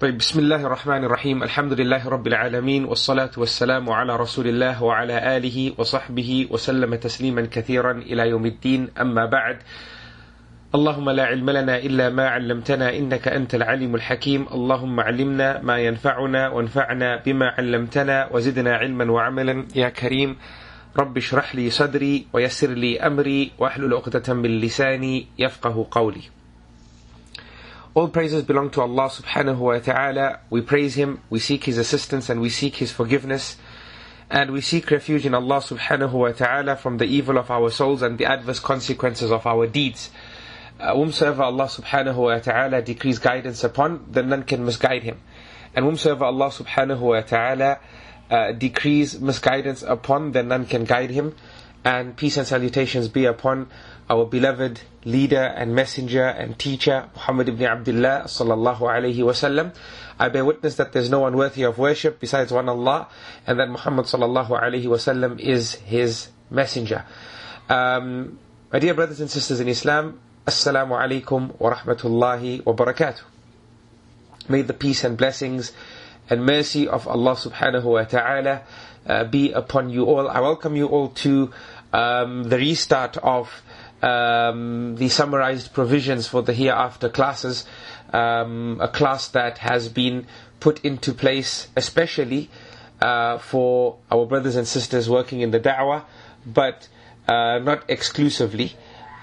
طيب بسم الله الرحمن الرحيم. الحمد لله رب العالمين والصلاة والسلام على رسول الله وعلى آله وصحبه وسلم تسليما كثيرا إلى يوم الدين. أما بعد اللهم لا علم لنا إلا ما علمتنا إنك أنت العليم الحكيم. اللهم علمنا ما ينفعنا وانفعنا بما علمتنا وزدنا علما وعملا. يا كريم رب اشرح لي صدري ويسر لي أمري واحلل عقدة من لساني يفقه قولي. All praises belong to Allah subhanahu wa ta'ala. We praise Him, we seek His assistance and we seek His forgiveness. And we seek refuge in Allah subhanahu wa ta'ala from the evil of our souls and the adverse consequences of our deeds. Uh, whomsoever Allah subhanahu wa ta'ala decrees guidance upon, then none can misguide him. And whomsoever Allah subhanahu wa ta'ala uh, decrees misguidance upon, then none can guide him. And peace and salutations be upon our beloved leader and messenger and teacher, Muhammad ibn Abdullah sallallahu alayhi wasallam. I bear witness that there's no one worthy of worship besides one Allah, and that Muhammad sallallahu alayhi wasallam is his messenger. Um, my dear brothers and sisters in Islam, Assalamu alaikum wa rahmatullahi wa barakatuh. May the peace and blessings and mercy of Allah subhanahu wa ta'ala uh, be upon you all. I welcome you all to um, the restart of um, the summarized provisions for the hereafter classes, um, a class that has been put into place especially uh, for our brothers and sisters working in the da'wah, but uh, not exclusively.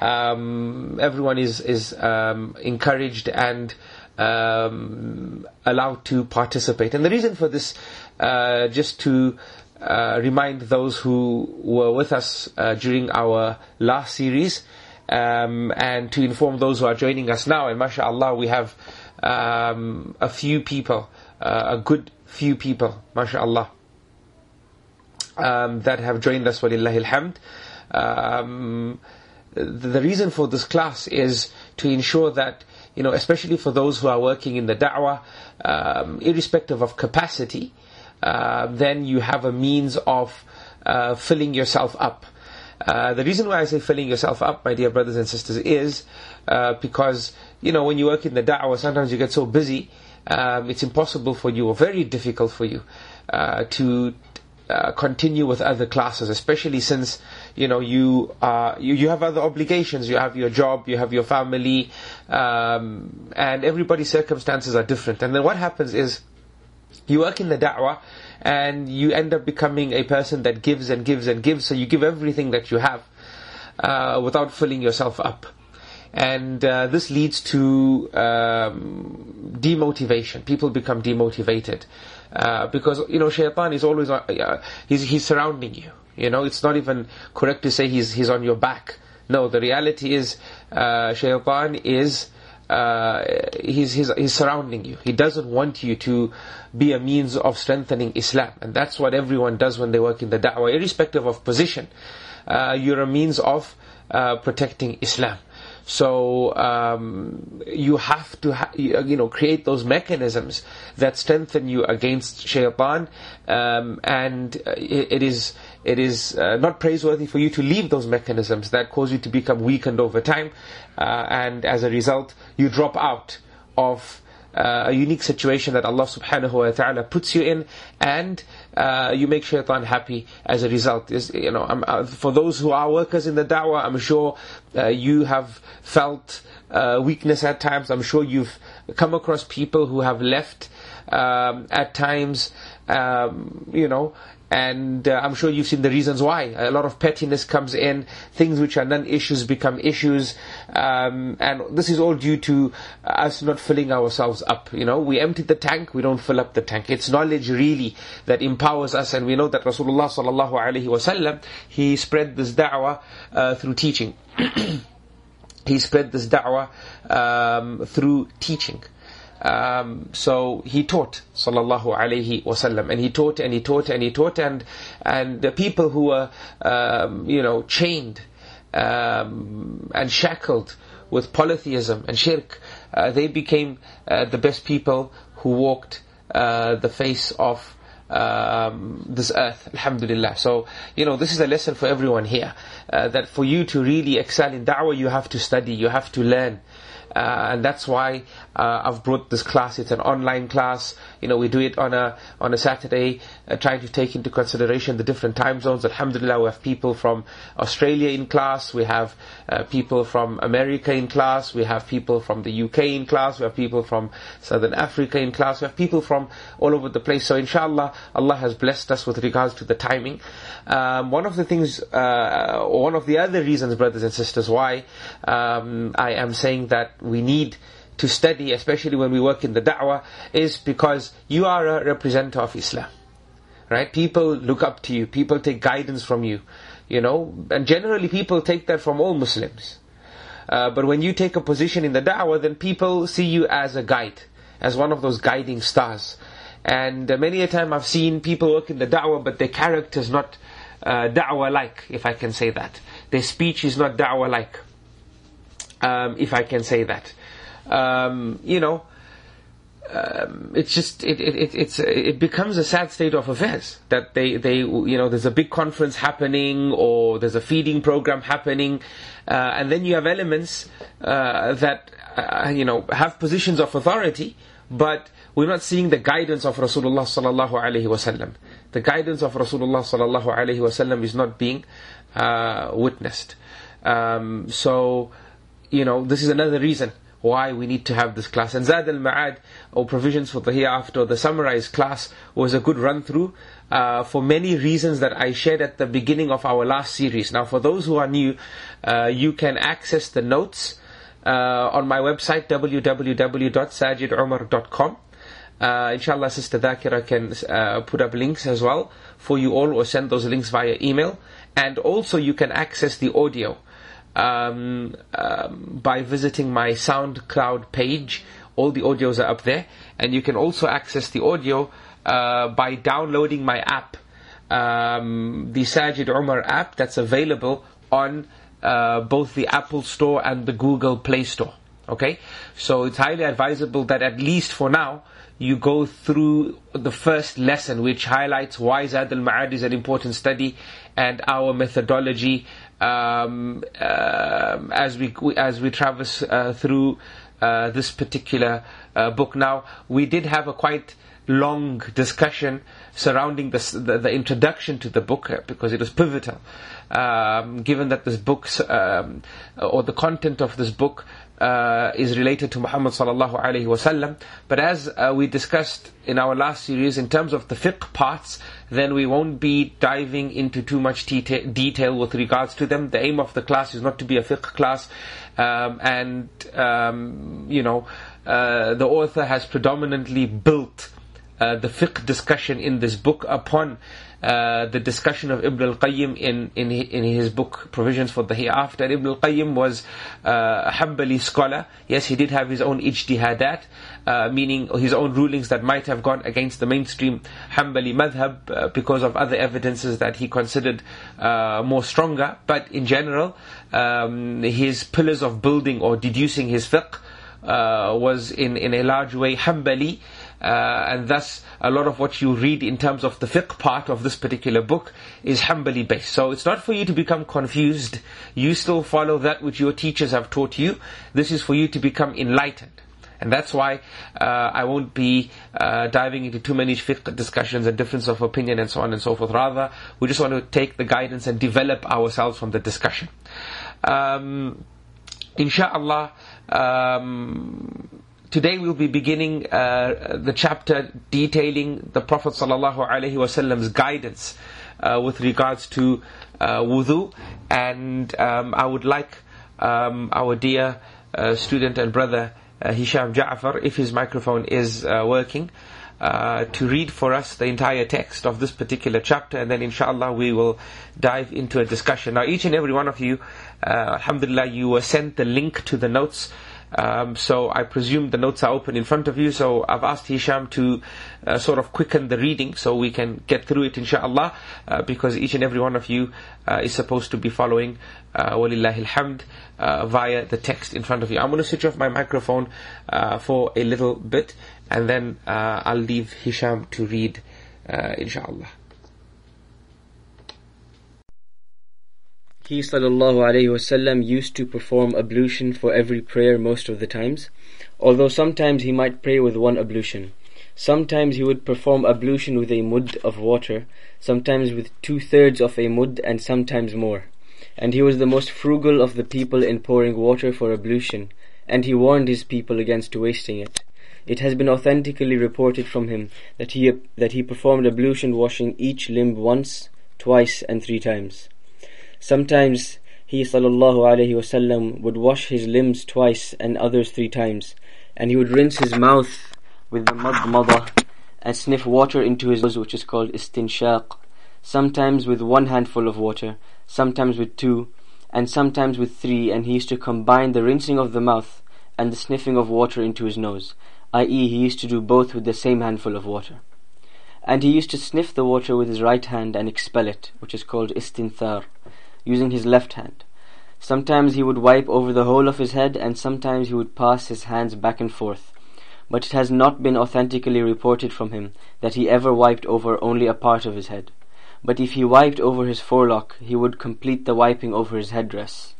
Um, everyone is is um, encouraged and um, allowed to participate. And the reason for this, uh, just to uh, remind those who were with us uh, during our last series, um, and to inform those who are joining us now. And mashallah, we have um, a few people, uh, a good few people, mashallah, um, that have joined us. Walillahi alhamd. Um, the reason for this class is to ensure that you know, especially for those who are working in the da'wah, um, irrespective of capacity, uh, then you have a means of uh, filling yourself up. Uh, the reason why I say filling yourself up, my dear brothers and sisters, is uh, because, you know, when you work in the da'wah, sometimes you get so busy, um, it's impossible for you, or very difficult for you, uh, to uh, continue with other classes, especially since you know you you you have other obligations. You have your job, you have your family, um, and everybody's circumstances are different. And then what happens is you work in the da'wah and you end up becoming a person that gives and gives and gives. So you give everything that you have uh, without filling yourself up. And uh, this leads to um, demotivation. People become demotivated. Uh, because, you know, shaitan is always, uh, he's, he's surrounding you. You know, it's not even correct to say he's, he's on your back. No, the reality is, uh, shaitan is, uh, he's, he's, he's surrounding you. He doesn't want you to be a means of strengthening Islam. And that's what everyone does when they work in the da'wah, irrespective of position. Uh, you're a means of uh, protecting Islam. So um, you have to, ha- you know, create those mechanisms that strengthen you against shaitan, um, and it, it is it is uh, not praiseworthy for you to leave those mechanisms that cause you to become weakened over time, uh, and as a result, you drop out of uh, a unique situation that Allah subhanahu wa ta'ala puts you in and uh, you make shaitan happy as a result. You know, uh, for those who are workers in the da'wah, I'm sure uh, you have felt uh, weakness at times. I'm sure you've come across people who have left um, at times, um, you know, and uh, I'm sure you've seen the reasons why. A lot of pettiness comes in, things which are non-issues become issues, um, and this is all due to us not filling ourselves up. You know, we empty the tank, we don't fill up the tank. It's knowledge really that empowers us, and we know that Rasulullah sallallahu alaihi wasallam he spread this da'wah uh, through teaching. he spread this da'wah um, through teaching. Um, so he taught, sallallahu alaihi wasallam, and he taught and he taught and he taught, and and the people who were, um, you know, chained um, and shackled with polytheism and shirk, uh, they became uh, the best people who walked uh, the face of um, this earth, alhamdulillah. So, you know, this is a lesson for everyone here, uh, that for you to really excel in da'wah, you have to study, you have to learn. Uh, and that's why uh, I've brought this class. It's an online class. You know, we do it on a on a Saturday, uh, trying to take into consideration the different time zones. Alhamdulillah, we have people from Australia in class. We have uh, people from America in class. We have people from the UK in class. We have people from Southern Africa in class. We have people from all over the place. So, inshallah, Allah has blessed us with regards to the timing. Um, one of the things, uh, one of the other reasons, brothers and sisters, why um, I am saying that we need to study, especially when we work in the da'wah, is because you are a representative of Islam. Right? People look up to you. People take guidance from you. You know, and generally people take that from all Muslims. Uh, but when you take a position in the da'wah, then people see you as a guide, as one of those guiding stars. And uh, many a time I've seen people work in the da'wah, but their character is not uh, da'wah-like, if I can say that. Their speech is not da'wah-like um, if I can say that. Um, you know, um, it's just it, it, it, it's it becomes a sad state of affairs that they they you know there's a big conference happening or there's a feeding program happening, uh, and then you have elements uh, that uh, you know have positions of authority, but we're not seeing the guidance of Rasulullah sallallahu alaihi wasallam. The guidance of Rasulullah sallallahu alaihi wasallam is not being uh, witnessed. Um, so you know, this is another reason why we need to have this class. And Zad al-Ma'ad, or Provisions for the Hereafter, the summarized class, was a good run through uh, for many reasons that I shared at the beginning of our last series. Now, for those who are new, uh, you can access the notes uh, on my website, www.sajidumar.com. Uh, inshallah, Sister Dhakira can uh, put up links as well for you all or send those links via email. And also, you can access the audio um, um, by visiting my SoundCloud page. All the audios are up there, and you can also access the audio uh, by downloading my app, um, the Sajid Umar app that's available on uh, both the Apple Store and the Google Play Store. Okay, so it's highly advisable that at least for now you go through the first lesson, which highlights why Zad al-Ma'ad is an important study and our methodology um, uh, as we as we traverse uh, through uh, this particular uh, book. Now, we did have a quite long discussion surrounding this, the, the, introduction to the book uh, because it was pivotal. Um, given that this book um, or the content of this book uh, is related to Muhammad sallallahu alaihi wasallam. But as uh, we discussed in our last series, in terms of the fiqh parts, then we won't be diving into too much deta- detail with regards to them. The aim of the class is not to be a fiqh class, um, and um, you know, uh, the author has predominantly built uh, the fiqh discussion in this book upon uh, the discussion of Ibn al-Qayyim in, in, in his book Provisions for the Hereafter. Ibn al-Qayyim was uh, a Hanbali scholar. Yes, he did have his own ijtihadat, uh, meaning his own rulings that might have gone against the mainstream Hanbali madhab uh, because of other evidences that he considered uh, more stronger. But in general, um, his pillars of building or deducing his fiqh was in, in a large way Hanbali. Uh, and thus a lot of what you read in terms of the fiqh part of this particular book is Hanbali based. So it's not for you to become confused. You still follow that which your teachers have taught you. This is for you to become enlightened. And that's why uh, I won't be uh, diving into too many fiqh discussions and difference of opinion and so on and so forth. Rather, we just want to take the guidance and develop ourselves from the discussion. Um, inshallah, um, Today we'll be beginning uh, the chapter detailing the Prophet ﷺ's guidance uh, with regards to uh, wudu. And um, I would like um, our dear uh, student and brother uh, Hisham Ja'far, if his microphone is uh, working, to read for us the entire text of this particular chapter, and then inshallah we will dive into a discussion. Now, each and every one of you, alhamdulillah, you were sent the link to the notes um, so I presume the notes are open in front of you. So I've asked Hisham to uh, sort of quicken the reading so we can get through it, inshaAllah, uh, because each and every one of you uh, is supposed to be following uh, walillahi alhamd uh, via the text in front of you. I'm going to switch off my microphone uh, for a little bit, and then uh, I'll leave Hisham to read, inshaAllah. He wasallam used to perform ablution for every prayer most of the times, although sometimes he might pray with one ablution. Sometimes he would perform ablution with a mud of water, sometimes with two thirds of a mud, and sometimes more. And he was the most frugal of the people in pouring water for ablution, and he warned his people against wasting it. It has been authentically reported from him that he that he performed ablution washing each limb once, twice, and three times. Sometimes he sallallahu alaihi wasallam would wash his limbs twice and others three times, and he would rinse his mouth with the madmada and sniff water into his nose, which is called istinshaq. Sometimes with one handful of water, sometimes with two, and sometimes with three, and he used to combine the rinsing of the mouth and the sniffing of water into his nose, i.e., he used to do both with the same handful of water. And he used to sniff the water with his right hand and expel it, which is called istinthar using his left hand. Sometimes he would wipe over the whole of his head, and sometimes he would pass his hands back and forth. But it has not been authentically reported from him that he ever wiped over only a part of his head. But if he wiped over his forelock, he would complete the wiping over his headdress.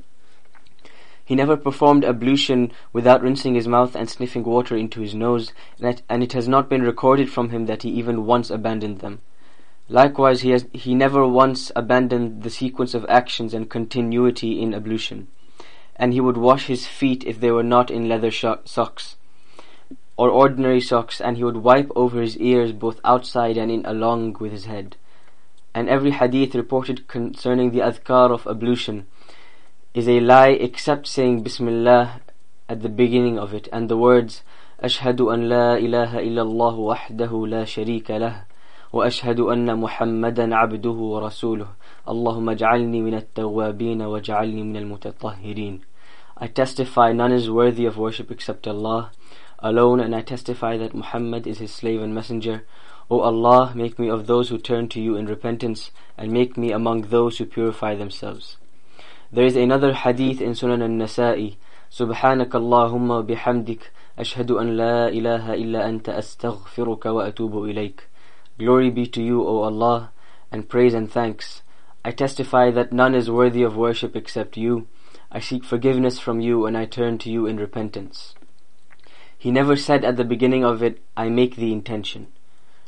He never performed ablution without rinsing his mouth and sniffing water into his nose, and it has not been recorded from him that he even once abandoned them. Likewise, he, has, he never once abandoned the sequence of actions and continuity in ablution, and he would wash his feet if they were not in leather sho- socks or ordinary socks, and he would wipe over his ears both outside and in along with his head. And every hadith reported concerning the adhkar of ablution is a lie except saying Bismillah at the beginning of it, and the words, أشهد أن لا إله إلا الله وحده لا شريك وأشهد أن محمدا عبده ورسوله اللهم اجعلني من التوابين واجعلني من المتطهرين I testify none is worthy of worship except Allah alone and I testify that Muhammad is his slave and messenger O Allah make me of those who turn to you in repentance and make me among those who purify themselves There is another hadith in Sunan al-Nasa'i سبحانك اللهم وبحمدك أشهد أن لا إله إلا أنت أستغفرك وأتوب إليك Glory be to you, O Allah, and praise and thanks. I testify that none is worthy of worship except you. I seek forgiveness from you and I turn to you in repentance. He never said at the beginning of it, I make the intention.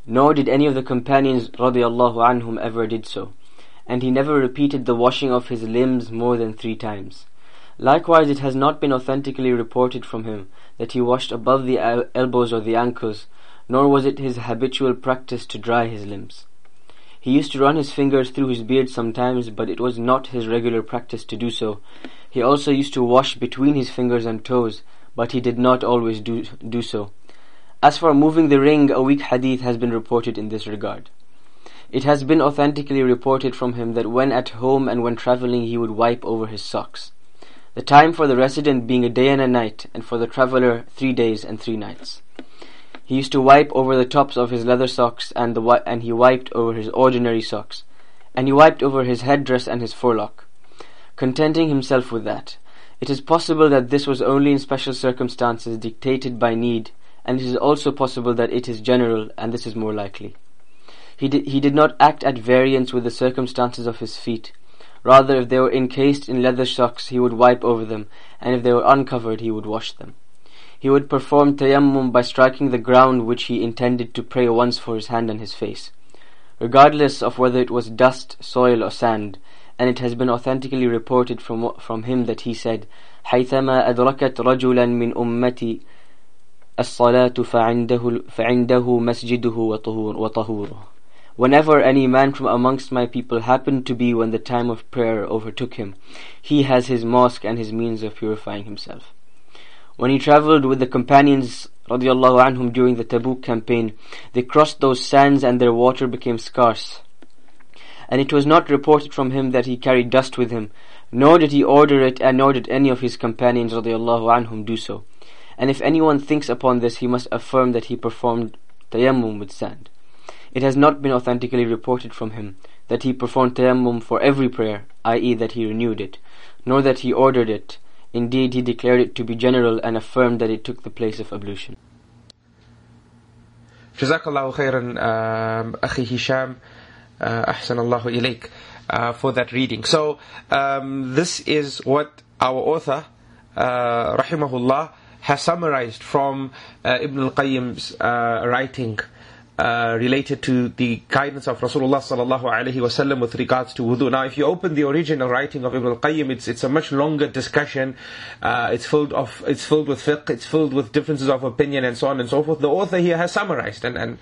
Nor did any of the companions radiallahu anhum ever did so. And he never repeated the washing of his limbs more than three times. Likewise, it has not been authentically reported from him that he washed above the elbows or the ankles, nor was it his habitual practice to dry his limbs. He used to run his fingers through his beard sometimes, but it was not his regular practice to do so. He also used to wash between his fingers and toes, but he did not always do, do so. As for moving the ring, a weak hadith has been reported in this regard. It has been authentically reported from him that when at home and when traveling he would wipe over his socks. The time for the resident being a day and a night, and for the traveler three days and three nights. He used to wipe over the tops of his leather socks and the and he wiped over his ordinary socks, and he wiped over his headdress and his forelock, contenting himself with that. It is possible that this was only in special circumstances dictated by need, and it is also possible that it is general, and this is more likely. He did, he did not act at variance with the circumstances of his feet. Rather, if they were encased in leather socks, he would wipe over them, and if they were uncovered, he would wash them. He would perform tayammum by striking the ground which he intended to pray once for his hand and his face, regardless of whether it was dust, soil, or sand. And it has been authentically reported from from him that he said, حيثما أدركت رجلا من أمتي الصلاة فعنده فعنده مسجده وطهوره. Whenever any man from amongst my people happened to be when the time of prayer overtook him, he has his mosque and his means of purifying himself. When he travelled with the companions radiallahu anhum during the Tabuk campaign, they crossed those sands and their water became scarce. And it was not reported from him that he carried dust with him, nor did he order it, and nor did any of his companions radiallahu anhum do so. And if anyone thinks upon this, he must affirm that he performed tayammum with sand. It has not been authentically reported from him that he performed tayammum for every prayer, i.e. that he renewed it, nor that he ordered it, Indeed, he declared it to be general and affirmed that it took the place of ablution. جزاك الله خيرا أخي هشام أحسن الله إليك uh, for that reading. So um, this is what our author, uh, rahimahullah, has summarized from uh, Ibn al-Qayyim's uh, writing uh, related to the guidance of Rasulullah sallallahu alaihi wasallam with regards to wudu. Now, if you open the original writing of Ibn al-Qayyim, it's it's a much longer discussion. Uh, it's filled of it's filled with fiqh, it's filled with differences of opinion, and so on and so forth. The author here has summarized, and and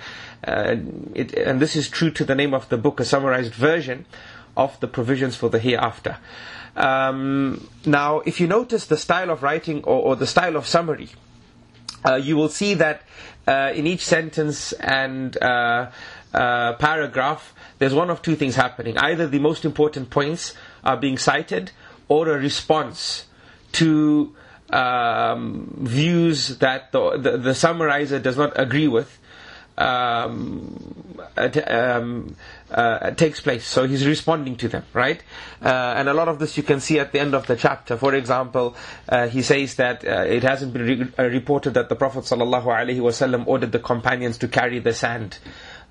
uh, it, and this is true to the name of the book, a summarized version of the provisions for the hereafter. Um, now, if you notice the style of writing or, or the style of summary, uh, you will see that uh, in each sentence and uh, uh, paragraph, there's one of two things happening. Either the most important points are being cited, or a response to um, views that the, the, the, summarizer does not agree with. Um, um, uh, takes place. So he's responding to them, right? Uh, and a lot of this you can see at the end of the chapter. For example, uh, he says that uh, it hasn't been re- uh, reported that the Prophet ﷺ ordered the companions to carry the sand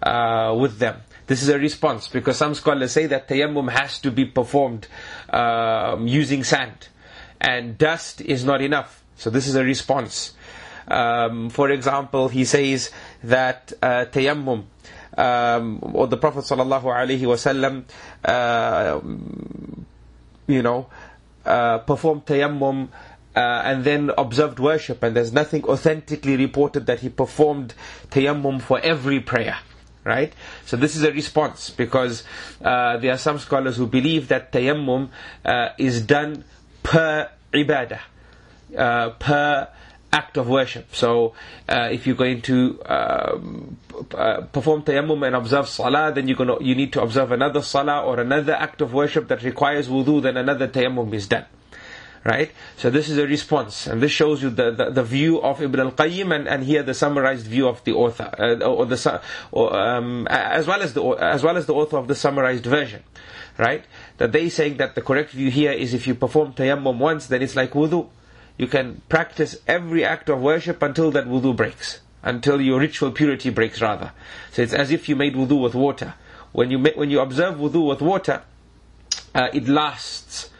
with them. This is a response because some scholars say that tayammum has to be performed um, using sand, and dust is not enough. So this is a response. Um, for example, he says that tayammum um, or the Prophet sallallahu alaihi wasallam, uh, you know, uh, performed tayammum. Uh, and then observed worship, and there's nothing authentically reported that he performed tayammum for every prayer right? So this is a response because uh, there are some scholars who believe that tayammum uh, is done per ibadah, uh, per act of worship. So uh, if you're going to um, uh, perform tayammum and observe salah, then you're gonna, you need to observe another salah or another act of worship that requires wudu, then another tayammum is done. Right? So this is a response, and this shows you the, the, the view of Ibn al-Qayyim, and, and here the summarized view of the author, uh, or the or, um, as well as the as well as the author of the summarized version, right? That they saying that the correct view here is if you perform tayammum once, then it's like wudu you can practice every act of worship until that wudu breaks, until your ritual purity breaks rather. So it's as if you made wudu with water. When you when you observe wudu with water, uh, it lasts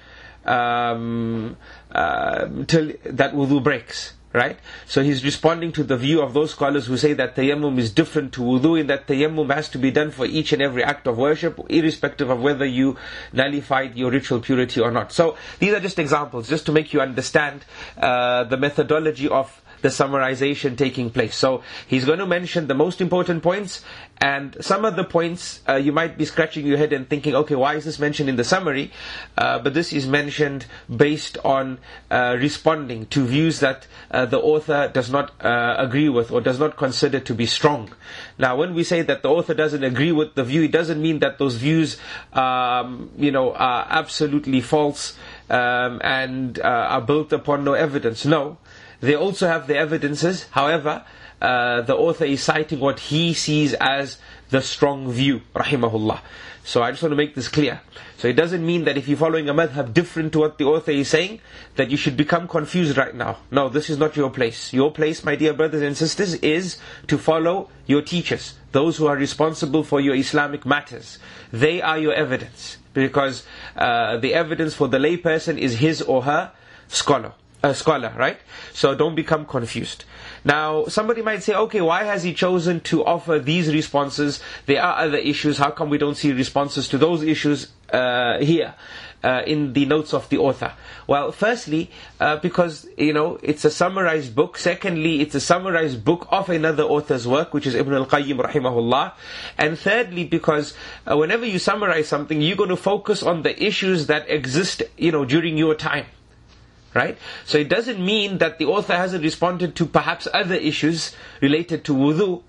um, uh, till that wudu breaks right? So he's responding to the view of those scholars who say that tayammum is different to wudu in that tayammum has to be done for each and every act of worship, irrespective of whether you nullified your ritual purity or not. So these are just examples, just to make you understand uh, the methodology of the summarization taking place. So he's going to mention the most important points, and some of the points uh, you might be scratching your head and thinking, okay, why is this mentioned in the summary? Uh, but this is mentioned based on uh, responding to views that uh, the author does not uh, agree with or does not consider to be strong. Now, when we say that the author doesn't agree with the view, it doesn't mean that those views, um, you know, are absolutely false um, and uh, are built upon no evidence. No. They also have the evidences, however, uh, the author is citing what he sees as the strong view, rahimahullah. So I just want to make this clear. So it doesn't mean that if you're following a madhab different to what the author is saying, that you should become confused right now. No, this is not your place. Your place, my dear brothers and sisters, is to follow your teachers, those who are responsible for your Islamic matters. They are your evidence. Because uh, the evidence for the layperson is his or her scholar a scholar, right? So don't become confused. Now, somebody might say, okay, why has he chosen to offer these responses? There are other issues. How come we don't see responses to those issues uh, here? Uh, in the notes of the author? Well, firstly, uh, because you know it's a summarized book. Secondly, it's a summarized book of another author's work, which is Ibn al-Qayyim rahimahullah. And thirdly, because uh, whenever you summarize something, you're going to focus on the issues that exist, you know, during your time right? So it doesn't mean that the author hasn't responded to perhaps other issues related to wudu,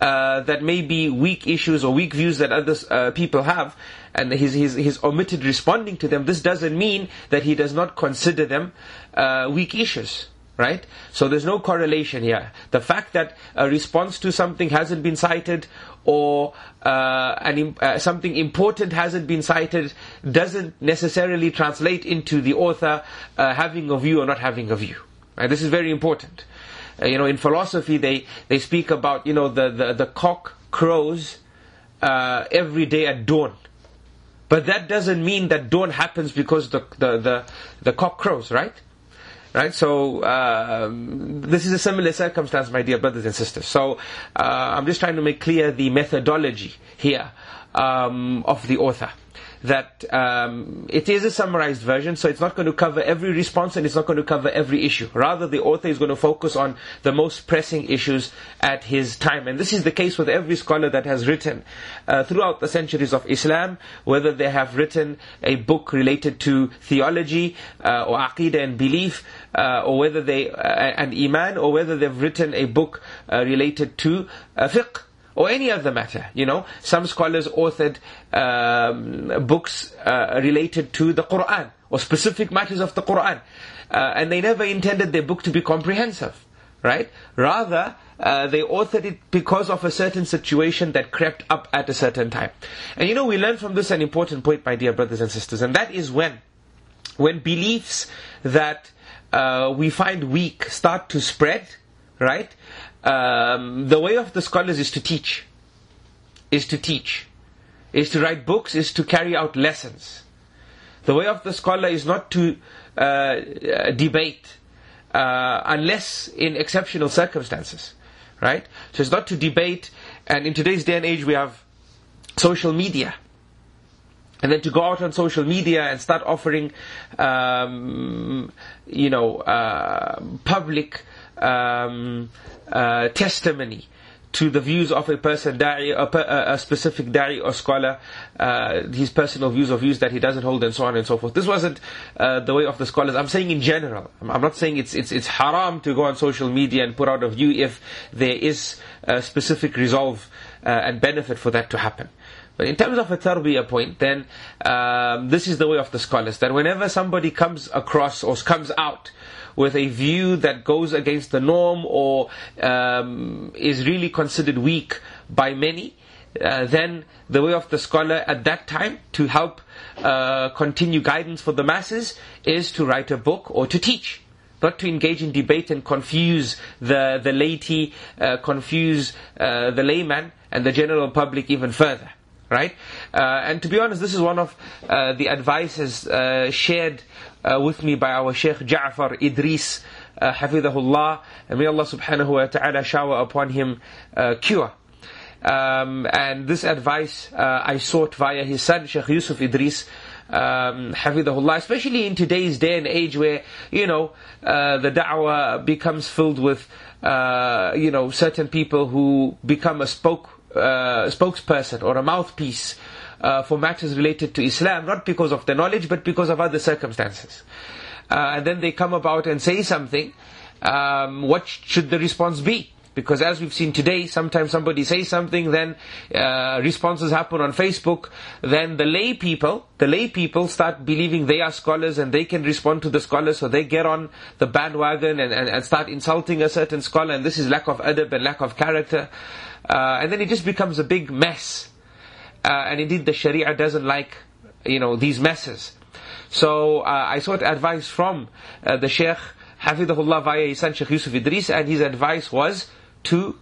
uh, that may be weak issues or weak views that other uh, people have, and he's, he's, omitted responding to them. This doesn't mean that he does not consider them uh, weak issues right? So there's no correlation here. The fact that a response to something hasn't been cited or uh, an, uh, something important hasn't been cited doesn't necessarily translate into the author uh, having a view or not having a view. Right? This is very important. Uh, you know, in philosophy, they, they speak about, you know, the, the, the cock crows uh, every day at dawn. But that doesn't mean that dawn happens because the, the, the, the cock crows, right? Right, so um, this is a similar circumstance, my dear brothers and sisters. So uh, I'm just trying to make clear the methodology here um, of the author that um, it is a summarized version, so it's not going to cover every response and it's not going to cover every issue. Rather, the author is going to focus on the most pressing issues at his time. And this is the case with every scholar that has written uh, throughout the centuries of Islam, whether they have written a book related to theology uh, or aqidah and belief, uh, or whether they, uh, and iman, or whether they've written a book uh, related to uh, fiqh or any other matter. You know, some scholars authored um, books uh, related to the Quran or specific matters of the Quran, uh, and they never intended their book to be comprehensive, right? Rather. Uh, they authored it because of a certain situation that crept up at a certain time. And you know, we learn from this an important point, my dear brothers and sisters, and that is when, when beliefs that uh, we find weak start to spread, right? Um, the way of the scholars is to teach, is to teach, is to write books, is to carry out lessons. The way of the scholar is not to uh, uh, debate uh, unless in exceptional circumstances, right? So it's not to debate, and in today's day and age we have social media. And then to go out on social media and start offering, um, you know, uh, public um, uh, testimony to the views of a person, da'i, a, a, specific da'i or scholar, uh, his personal views or views that he doesn't hold, and so on and so forth. This wasn't uh, the way of the scholars. I'm saying in general. I'm, not saying it's it's it's haram to go on social media and put out a view if there is a specific resolve uh, and benefit for that to happen. But in terms of a tarbiyah point, then um, this is the way of the scholars. That whenever somebody comes across or comes out with a view that goes against the norm or um, is really considered weak by many, uh, then the way of the scholar at that time to help uh, continue guidance for the masses is to write a book or to teach. Not to engage in debate and confuse the, the laity, uh, confuse uh, the layman and the general public even further right? Uh, and to be honest, this is one of uh, the advices uh, shared uh, with me by our Sheikh Ja'far Idris, uh, Hafidahullah, and may Allah subhanahu wa ta'ala shower upon him uh, cure. Um, and this advice uh, I sought via his son, Sheikh Yusuf Idris, um, especially in today's day and age where, you know, uh, the da'wah becomes filled with, uh, you know, certain people who become a spoke, uh, spokesperson or a mouthpiece uh, for matters related to Islam, not because of the knowledge, but because of other circumstances. Uh, and then they come about and say something, um, what should the response be? Because as we've seen today, sometimes somebody says something, then uh, responses happen on Facebook, then the lay people, the lay people start believing they are scholars and they can respond to the scholars, so they get on the bandwagon and, and, and start insulting a certain scholar, and this is lack of adab and lack of character. Uh, and then it just becomes a big mess. Uh, and indeed the Sharia doesn't like, you know, these messes. So uh, I sought advice from uh, the Sheikh Hafidahullah via his son Sheikh Yusuf Idris, and his advice was to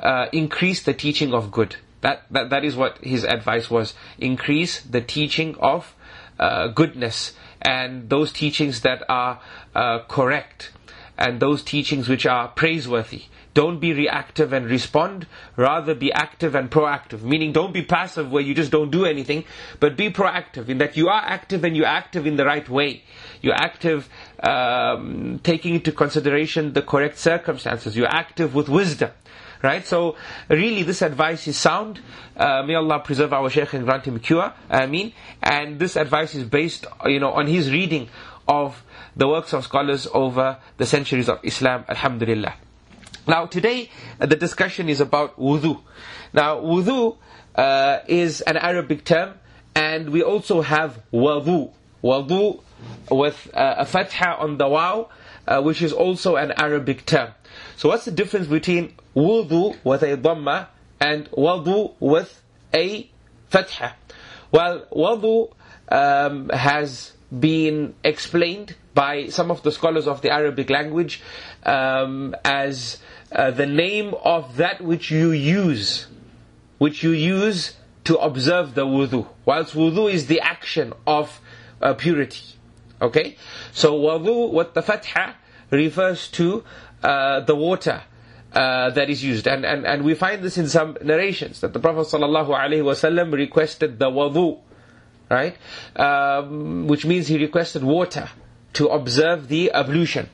uh, increase the teaching of good. That, that that is what his advice was. Increase the teaching of uh, goodness and those teachings that are uh, correct and those teachings which are praiseworthy. Don't be reactive and respond, rather be active and proactive. Meaning don't be passive where you just don't do anything, but be proactive in that you are active and you're active in the right way. You're active um, taking into consideration the correct circumstances. You're active with wisdom. Right? So, really, this advice is sound. Uh, may Allah preserve our Shaykh and grant him cure. I mean, and this advice is based, you know, on his reading of the works of scholars over the centuries of Islam. Alhamdulillah. Now today the discussion is about wudu. Now wudu uh, is an Arabic term and we also have wudu. Wudu with uh, a fatha on the waw uh, which is also an Arabic term. So what's the difference between wudu with a dhamma and wudu with a fatha? Well, wudu um, has been explained by some of the scholars of the Arabic language um, as uh, the name of that which you use, which you use to observe the wudu. Whilst wudu is the action of uh, purity. Okay? So wudu, what the fatha refers to uh, the water uh, that is used. And, and, and we find this in some narrations that the Prophet ﷺ requested the wudu, right? Um, which means he requested water to observe the ablution.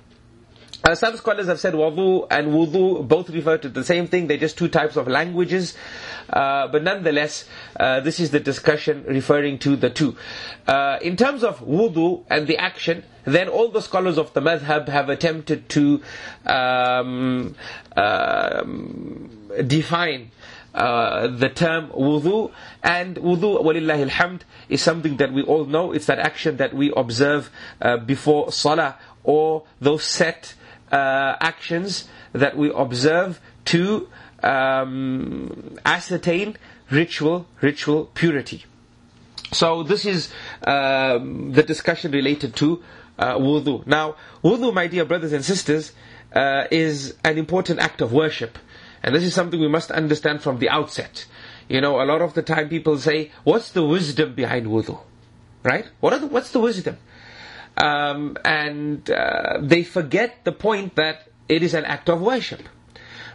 Uh, some scholars have said wudu and wudu both refer to the same thing. They're just two types of languages. Uh, but nonetheless, uh, this is the discussion referring to the two. Uh, in terms of wudu and the action, then all the scholars of the madhab have attempted to um, um, define uh, the term wudu and wudu walillahi alhamd is something that we all know it's that action that we observe uh, before salah or those set uh, actions that we observe to um, ascertain ritual ritual purity. So this is um, the discussion related to uh, wudu. Now, wudu, my dear brothers and sisters, uh, is an important act of worship, and this is something we must understand from the outset. You know, a lot of the time people say, "What's the wisdom behind wudu?" Right? What the, what's the wisdom? Um, and uh, they forget the point that it is an act of worship.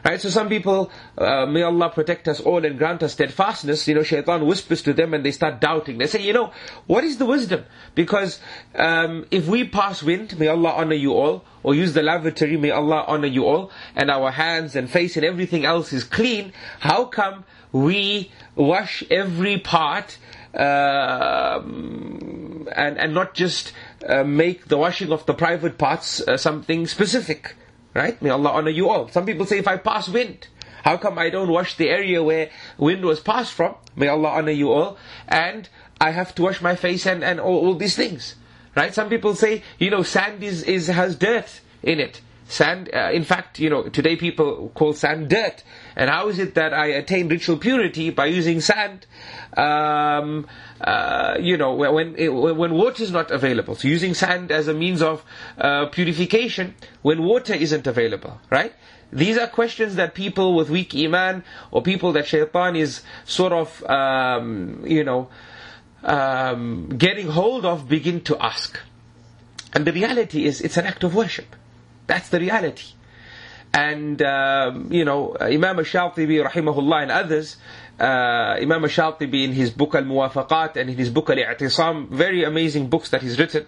Right, so some people, uh, may Allah protect us all and grant us steadfastness, you know, shaitan whispers to them and they start doubting. They say, you know, what is the wisdom? Because um, if we pass wind, may Allah honor you all, or use the lavatory, may Allah honor you all, and our hands and face and everything else is clean, how come we wash every part uh, and, and not just uh, make the washing of the private parts uh, something specific. Right? May Allah honor you all. Some people say if I pass wind, how come I don't wash the area where wind was passed from? May Allah honor you all. And I have to wash my face and, and all, all these things. Right? Some people say, you know, sand is, is has dirt in it. Sand, uh, in fact, you know, today people call sand dirt. And how is it that I attain ritual purity by using sand? Um, uh, you know, when, when water is not available. So using sand as a means of uh, purification when water isn't available, right? These are questions that people with weak iman or people that shaitan is sort of, um, you know, um, getting hold of begin to ask. And the reality is, it's an act of worship. That's the reality. And, um, you know, Imam al-Shatibi, rahimahullah, and others, uh, Imam al-Shatibi in his book Al-Muwafaqat and in his book Al-I'tisam, very amazing books that he's written,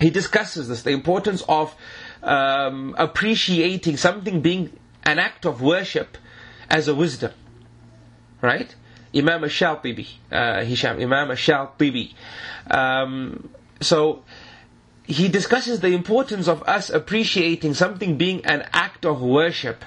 he discusses this, the importance of um, appreciating something being an act of worship as a wisdom. Right? Imam al-Shatibi, uh, Hisham, Imam al-Shatibi. Um, so, he discusses the importance of us appreciating something being an act of worship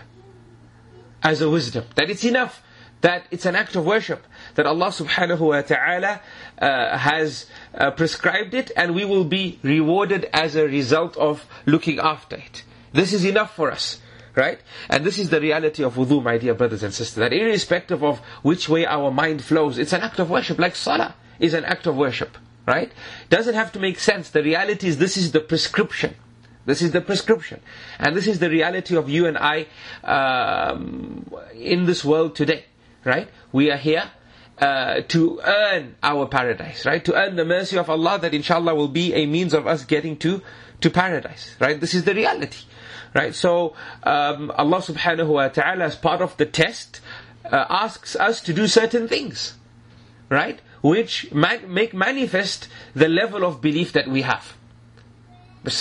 as a wisdom. That it's enough that it's an act of worship, that Allah subhanahu wa ta'ala uh, has uh, prescribed it and we will be rewarded as a result of looking after it. This is enough for us. Right? And this is the reality of wudu, my dear brothers and sisters. That irrespective of which way our mind flows, it's an act of worship, like salah is an act of worship right? Doesn't have to make sense. The reality is this is the prescription. This is the prescription. And this is the reality of you and I um, in this world today, right? We are here uh, to earn our paradise, right? To earn the mercy of Allah that inshallah will be a means of us getting to, to paradise, right? This is the reality, right? So, um, Allah subhanahu wa ta'ala as part of the test, uh, asks us to do certain things, right? Which make manifest the level of belief that we have.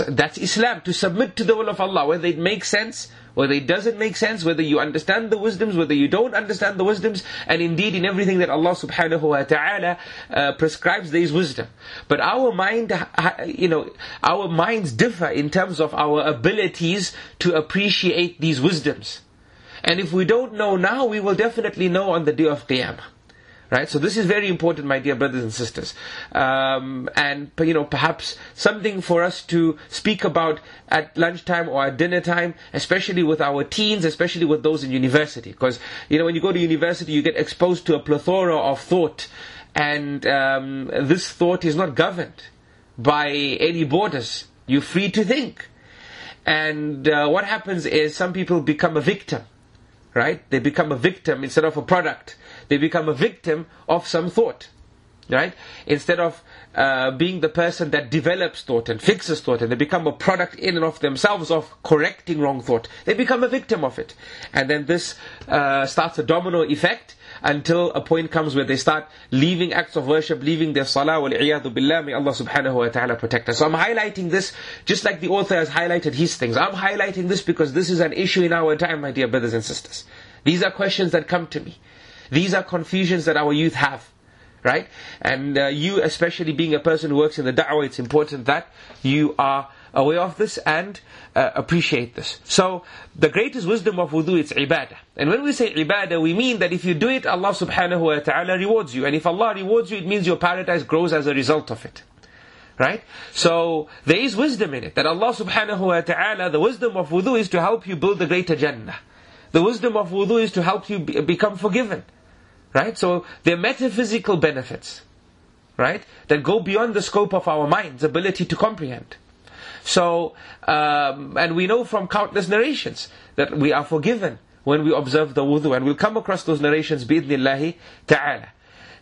That's Islam, to submit to the will of Allah, whether it makes sense, whether it doesn't make sense, whether you understand the wisdoms, whether you don't understand the wisdoms, and indeed in everything that Allah subhanahu wa ta'ala uh, prescribes there is wisdom. But our mind, you know, our minds differ in terms of our abilities to appreciate these wisdoms. And if we don't know now, we will definitely know on the day of Qiyamah. Right, so this is very important, my dear brothers and sisters, um, and you know perhaps something for us to speak about at lunchtime or at dinner time, especially with our teens, especially with those in university, because you know when you go to university, you get exposed to a plethora of thought, and um, this thought is not governed by any borders. You're free to think, and uh, what happens is some people become a victim right? They become a victim instead of a product. They become a victim of some thought, right? Instead of uh, being the person that develops thought and fixes thought, and they become a product in and of themselves of correcting wrong thought. They become a victim of it, and then this uh, starts a domino effect until a point comes where they start leaving acts of worship, leaving their salah, wal billah, may Allah subhanahu wa ta'ala protect us. So I'm highlighting this just like the author has highlighted his things. I'm highlighting this because this is an issue in our time, my dear brothers and sisters. These are questions that come to me. These are confusions that our youth have right? And uh, you, especially being a person who works in the da'wah, it's important that you are aware of this and uh, appreciate this. So, the greatest wisdom of wudu is ibadah. And when we say ibadah, we mean that if you do it, Allah subhanahu wa ta'ala rewards you. And if Allah rewards you, it means your paradise grows as a result of it. Right? So, there is wisdom in it. That Allah subhanahu wa ta'ala, the wisdom of wudu is to help you build the greater Jannah. The wisdom of wudu is to help you be, become forgiven. Right? So they're metaphysical benefits, right? That go beyond the scope of our mind's ability to comprehend. So, um, and we know from countless narrations that we are forgiven when we observe the wudu, and we'll come across those narrations bi'idhnillahi ta'ala.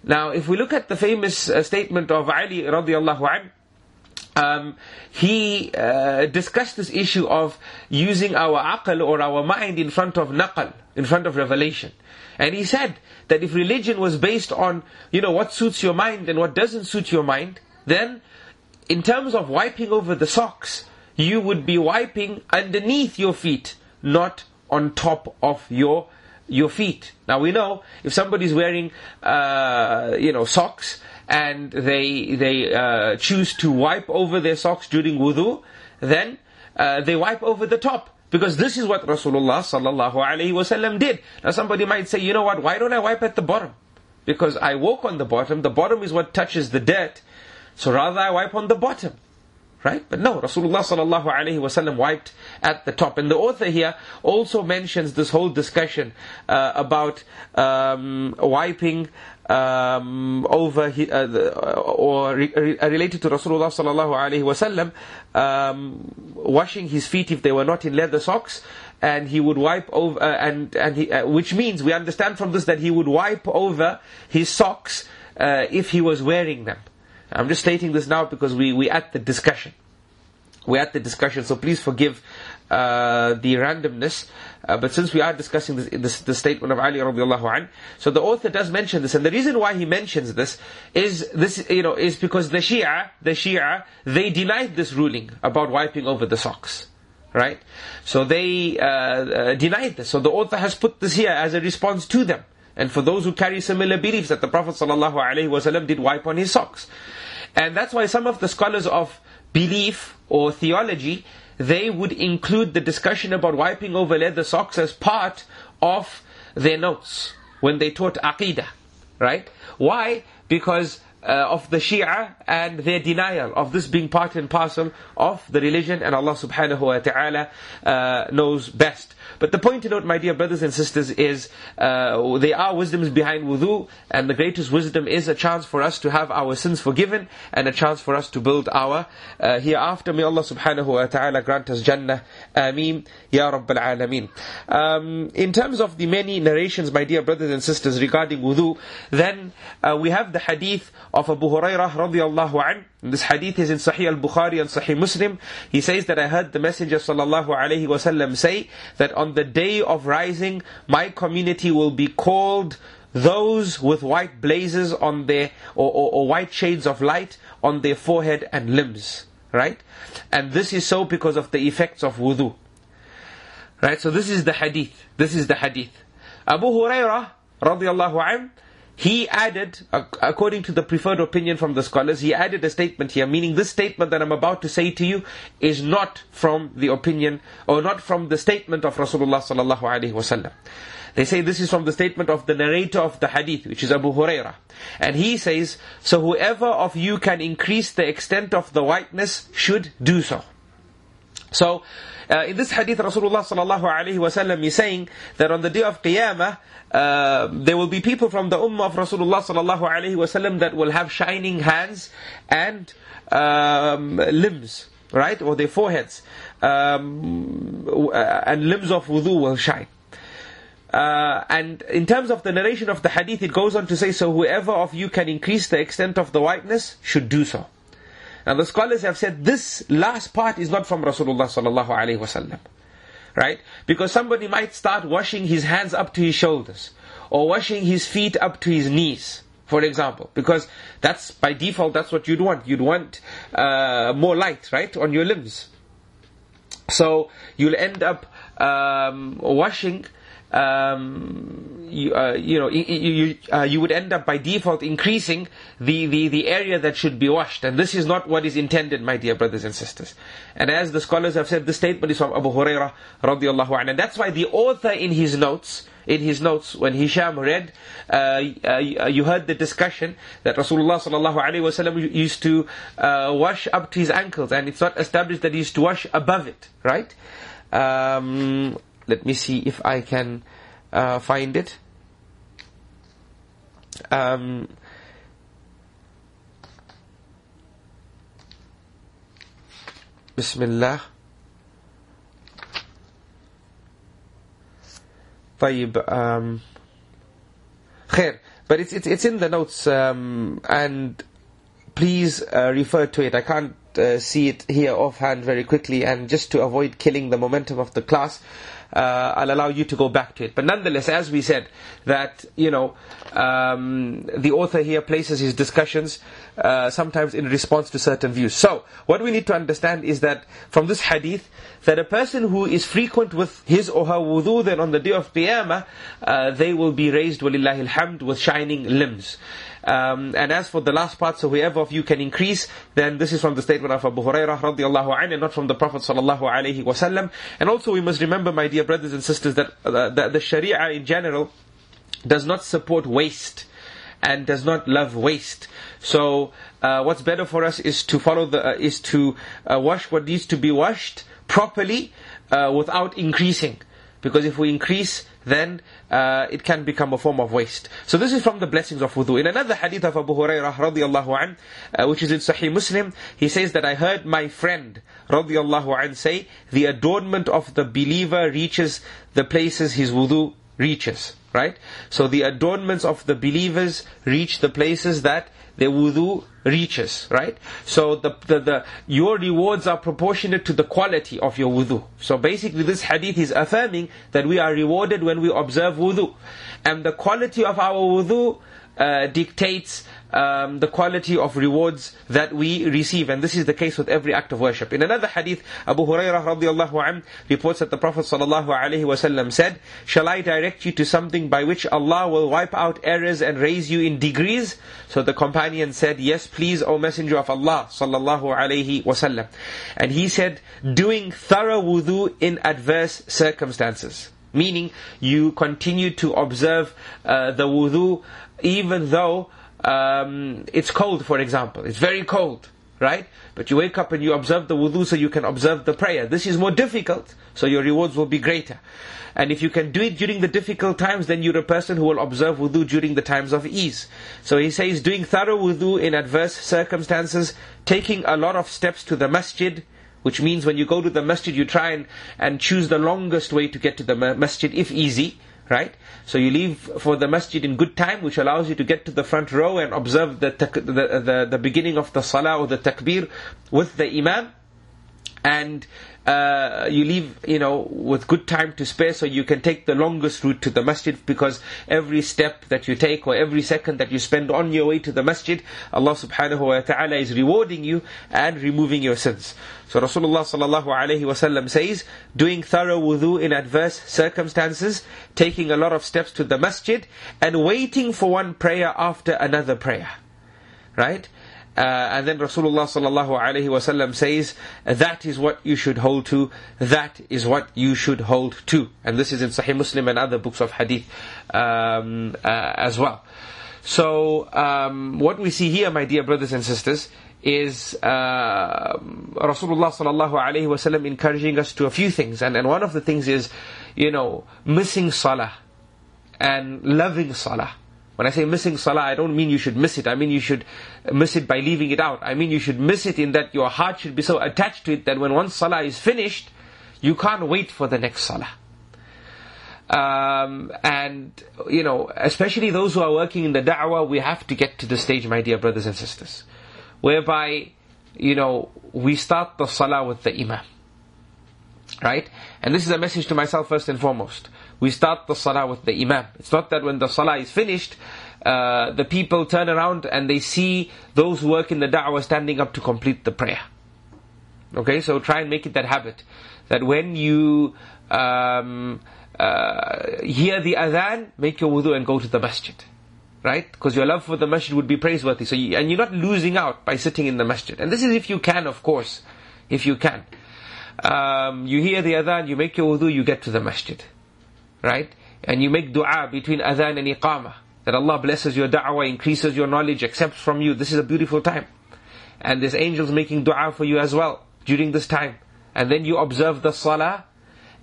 Now, if we look at the famous uh, statement of Ali radiallahu anhu, um, he uh, discussed this issue of using our aql or our mind in front of naqal, in front of revelation. And he said that if religion was based on, you know, what suits your mind and what doesn't suit your mind, then in terms of wiping over the socks, you would be wiping underneath your feet, not on top of your your feet. Now we know if somebody's wearing, uh, you know, socks and they they uh, choose to wipe over their socks during wudu, then uh, they wipe over the top. Because this is what Rasulullah sallallahu wasallam did. Now somebody might say, you know what, why don't I wipe at the bottom? Because I walk on the bottom, the bottom is what touches the dirt, so rather I wipe on the bottom. Right? But no, Rasulullah sallallahu alaihi wasallam wiped at the top. And the author here also mentions this whole discussion uh, about um, wiping um, over he, uh, the, or re, re, related to Rasulullah sallallahu alaihi wasallam um, washing his feet if they were not in leather socks and he would wipe over uh, and and he, uh, which means we understand from this that he would wipe over his socks uh, if he was wearing them. I'm just stating this now because we we at the discussion. We're at the discussion so please forgive uh, the randomness uh, but since we are discussing this, this, the statement of Ali radiallahu an, so the author does mention this, and the reason why he mentions this is this, you know, is because the Shia, the Shia, they denied this ruling about wiping over the socks. Right? So they uh, uh, denied this. So the author has put this here as a response to them. And for those who carry similar beliefs that the Prophet ﷺ did wipe on his socks. And that's why some of the scholars of belief or theology, they would include the discussion about wiping over leather socks as part of their notes when they taught Aqidah. Right? Why? Because uh, of the Shia and their denial of this being part and parcel of the religion and Allah subhanahu wa ta'ala uh, knows best. But the point to note, my dear brothers and sisters, is uh, there are wisdoms behind wudu, and the greatest wisdom is a chance for us to have our sins forgiven, and a chance for us to build our uh, hereafter. May Allah subhanahu wa ta'ala grant us Jannah. Ameen. Ya Rabbil Alameen. Um, in terms of the many narrations, my dear brothers and sisters, regarding wudu, then uh, we have the hadith of Abu Hurairah radiallahu an. This hadith is in Sahih al-Bukhari and Sahih Muslim. He says that I heard the Messenger sallallahu alaihi wasallam say that on the day of rising, my community will be called those with white blazes on their, or, or, or white shades of light on their forehead and limbs. Right? And this is so because of the effects of wudu. Right? So this is the hadith. This is the hadith. Abu Hurairah radiallahu anhu he added, according to the preferred opinion from the scholars, he added a statement here, meaning this statement that I'm about to say to you is not from the opinion or not from the statement of Rasulullah sallallahu alaihi wasallam. They say this is from the statement of the narrator of the hadith, which is Abu Huraira. And he says, so whoever of you can increase the extent of the whiteness should do so. So, uh, in this hadith, Rasulullah sallallahu alaihi wasallam is saying that on the day of Qiyamah, uh, there will be people from the ummah of Rasulullah sallallahu alaihi wasallam that will have shining hands and um, limbs, right, or their foreheads, um, uh, and limbs of wudu will shine. Uh, and in terms of the narration of the hadith, it goes on to say, so whoever of you can increase the extent of the whiteness should do so. Now the scholars have said this last part is not from Rasulullah sallallahu alaihi wasallam. Right? Because somebody might start washing his hands up to his shoulders, or washing his feet up to his knees, for example. Because that's, by default, that's what you'd want. You'd want uh, more light, right, on your limbs. So you'll end up um, washing um, you, uh, you know, you, you, uh, you would end up by default increasing the, the, the area that should be washed. And this is not what is intended, my dear brothers and sisters. And as the scholars have said, the statement is from Abu Hurairah radiallahu anhu. And that's why the author in his notes, in his notes, when Hisham read, uh, uh, you heard the discussion that Rasulullah sallallahu alaihi wasallam used to uh, wash up to his ankles, and it's not established that he used to wash above it, right? Um, let me see if I can uh, find it. Um, Bismillah. طيب um, خير but it's, it's, it's in the notes um, and please uh, refer to it I can't uh, see it here offhand very quickly and just to avoid killing the momentum of the class uh, I'll allow you to go back to it. But nonetheless, as we said, that, you know, um, the author here places his discussions uh, sometimes in response to certain views. So, what we need to understand is that from this hadith, that a person who is frequent with his or her wudu, then on the day of Qiyamah, uh, they will be raised, walillahi with shining limbs. Um, and as for the last part, so whoever of you can increase, then this is from the statement of Abu Hurairah radiallahu anhu, and not from the Prophet sallallahu alaihi wasallam. And also we must remember, my dear brothers and sisters, that, uh, that the Sharia in general does not support waste and does not love waste. So uh, what's better for us is to follow the uh, is to uh, wash what needs to be washed properly uh, without increasing. Because if we increase, then uh, it can become a form of waste. So this is from the blessings of wudu. In another hadith of Abu Hurairah radiallahu an, uh, which is in Sahih Muslim, he says that I heard my friend radiallahu an say, the adornment of the believer reaches the places his wudu reaches. Right? So the adornments of the believers reach the places that their wudu reaches, right? So the, the, the, your rewards are proportionate to the quality of your wudu. So basically this hadith is affirming that we are rewarded when we observe wudu. And the quality of our wudu uh, dictates um, the quality of rewards that we receive. And this is the case with every act of worship. In another hadith, Abu Hurairah radiallahu anh reports that the Prophet sallallahu alaihi wasallam said, Shall I direct you to something by which Allah will wipe out errors and raise you in degrees? So the companion said, Yes, please, O Messenger of Allah sallallahu alaihi wasallam. And he said, doing thorough wudu in adverse circumstances. Meaning, you continue to observe uh, the wudu even though um, it's cold, for example. It's very cold, right? But you wake up and you observe the wudu so you can observe the prayer. This is more difficult, so your rewards will be greater. And if you can do it during the difficult times, then you're a person who will observe wudu during the times of ease. So he says, doing thorough wudu in adverse circumstances, taking a lot of steps to the masjid, which means when you go to the masjid, you try and, and choose the longest way to get to the masjid, if easy right? So you leave for the masjid in good time, which allows you to get to the front row and observe the, the, the, the beginning of the salah or the takbir with the imam. And uh, you leave, you know, with good time to spare so you can take the longest route to the masjid because every step that you take or every second that you spend on your way to the masjid, Allah subhanahu wa ta'ala is rewarding you and removing your sins. So Rasulullah sallallahu alayhi wasallam says, doing thorough wudu in adverse circumstances, taking a lot of steps to the masjid, and waiting for one prayer after another prayer. Right? Uh, and then Rasulullah sallallahu alaihi wasallam says, that is what you should hold to, that is what you should hold to. And this is in Sahih Muslim and other books of hadith um, uh, as well. So, um, what we see here, my dear brothers and sisters, is uh, Rasulullah sallallahu alaihi wasallam encouraging us to a few things. And, and one of the things is, you know, missing salah and loving salah. When I say missing salah, I don't mean you should miss it. I mean you should miss it by leaving it out. I mean you should miss it in that your heart should be so attached to it that when one salah is finished, you can't wait for the next salah. Um, and, you know, especially those who are working in the da'wah, we have to get to the stage, my dear brothers and sisters, whereby, you know, we start the salah with the imam. Right? And this is a message to myself first and foremost. We start the salah with the imam. It's not that when the salah is finished, uh, the people turn around and they see those who work in the da'wah standing up to complete the prayer. Okay, so try and make it that habit. That when you um, uh, hear the adhan, make your wudu and go to the masjid. Right? Because your love for the masjid would be praiseworthy. So you, and you're not losing out by sitting in the masjid. And this is if you can, of course. If you can. Um, you hear the adhan, you make your wudu, you get to the masjid. Right? And you make dua between adhan and iqamah. That Allah blesses your da'wah, increases your knowledge, accepts from you. This is a beautiful time. And there's angels making dua for you as well during this time. And then you observe the salah.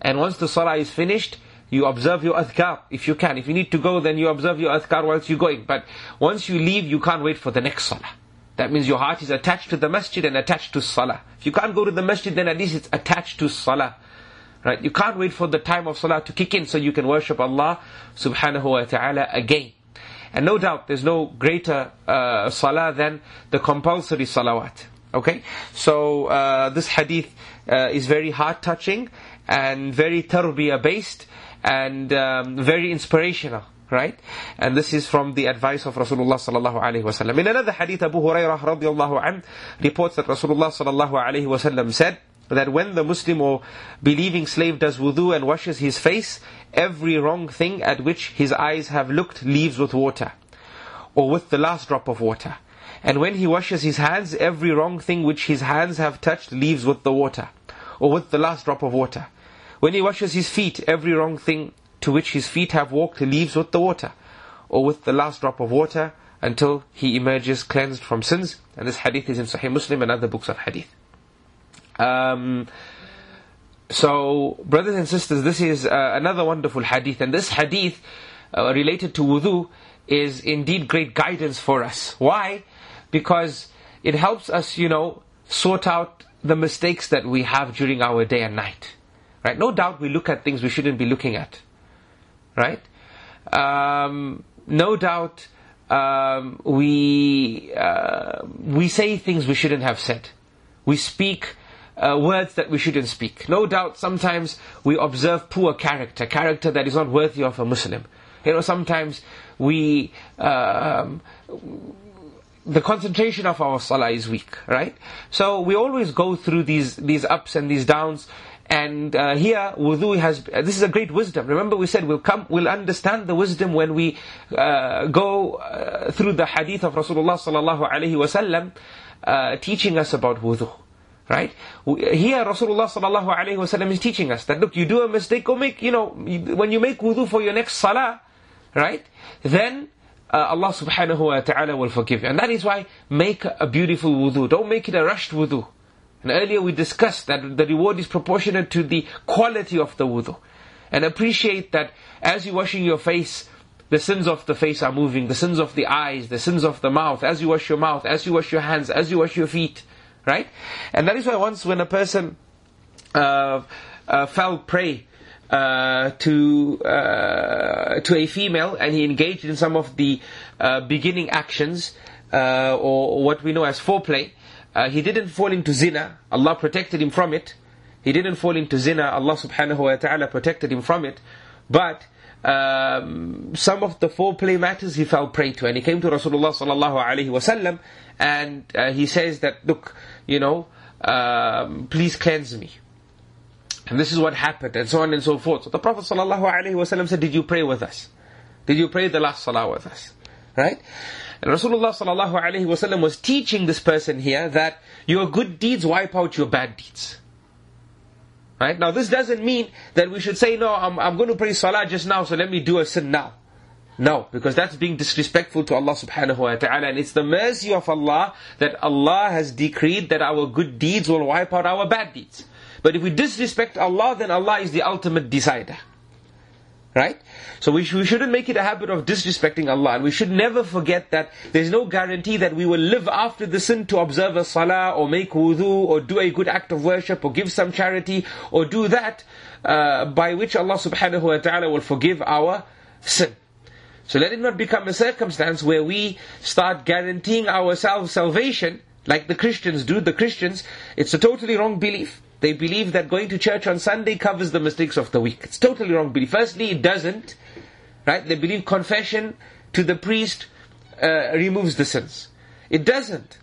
And once the salah is finished, you observe your adhkar if you can. If you need to go, then you observe your adhkar whilst you're going. But once you leave, you can't wait for the next salah. That means your heart is attached to the masjid and attached to salah. If you can't go to the masjid, then at least it's attached to salah. Right? You can't wait for the time of salah to kick in so you can worship Allah subhanahu wa ta'ala again. And no doubt, there's no greater uh, salah than the compulsory salawat. Okay? So, uh, this hadith uh, is very heart touching and very tarbiyah based and um, very inspirational. Right? And this is from the advice of Rasulullah sallallahu alaihi wasallam. In another hadith, Abu Hurairah radiallahu reports that Rasulullah sallallahu alaihi wasallam said that when the Muslim or believing slave does wudu and washes his face, every wrong thing at which his eyes have looked leaves with water, or with the last drop of water. And when he washes his hands, every wrong thing which his hands have touched leaves with the water, or with the last drop of water. When he washes his feet, every wrong thing to which his feet have walked he leaves with the water, or with the last drop of water, until he emerges cleansed from sins. And this hadith is in Sahih Muslim and other books of hadith. Um, so, brothers and sisters, this is uh, another wonderful hadith, and this hadith uh, related to wudu is indeed great guidance for us. Why? Because it helps us, you know, sort out the mistakes that we have during our day and night. Right? No doubt we look at things we shouldn't be looking at. Right? Um, no doubt um, we uh, we say things we shouldn't have said. We speak uh, words that we shouldn't speak. No doubt sometimes we observe poor character, character that is not worthy of a Muslim. You know, sometimes we, um, the concentration of our salah is weak, right? So we always go through these, these ups and these downs. And uh, here, wudu has, uh, this is a great wisdom. Remember we said we'll come, we'll understand the wisdom when we uh, go uh, through the hadith of Rasulullah sallallahu alaihi wasallam, uh, teaching us about wudu. Right? Here Rasulullah sallallahu alaihi wasallam is teaching us that look, you do a mistake, go make, you know, when you make wudu for your next salah, right? Then uh, Allah subhanahu wa ta'ala will forgive you. And that is why make a beautiful wudu. Don't make it a rushed wudu. And earlier we discussed that the reward is proportionate to the quality of the wudu. And appreciate that as you're washing your face, the sins of the face are moving, the sins of the eyes, the sins of the mouth, as you wash your mouth, as you wash your hands, as you wash your feet. Right? And that is why once when a person uh, uh, fell prey uh, to uh, to a female and he engaged in some of the uh, beginning actions uh, or what we know as foreplay, he didn't fall into zina. Allah protected him from it. He didn't fall into zina. Allah subhanahu wa taala protected him from it. But um, some of the foreplay matters he fell prey to, and he came to Rasulullah sallallahu alaihi wasallam, and he says that look, you know, um, please cleanse me. And this is what happened, and so on and so forth. So the Prophet ﷺ said, Did you pray with us? Did you pray the last salah with us? Right? And Rasulullah ﷺ was teaching this person here that your good deeds wipe out your bad deeds. Right? Now this doesn't mean that we should say, no, I'm, I'm going to pray salah just now, so let me do a sin now. No, because that's being disrespectful to Allah subhanahu wa ta'ala. And it's the mercy of Allah that Allah has decreed that our good deeds will wipe out our bad deeds. But if we disrespect Allah, then Allah is the ultimate decider. Right? So we, sh- we shouldn't make it a habit of disrespecting Allah and we should never forget that there's no guarantee that we will live after the sin to observe a salah or make wudu or do a good act of worship or give some charity or do that uh, by which Allah subhanahu wa ta'ala will forgive our sin. So let it not become a circumstance where we start guaranteeing ourselves salvation like the Christians do. The Christians, it's a totally wrong belief. They believe that going to church on Sunday covers the mistakes of the week. It's totally wrong belief. Firstly, it doesn't. Right? They believe confession to the priest uh, removes the sins. It doesn't.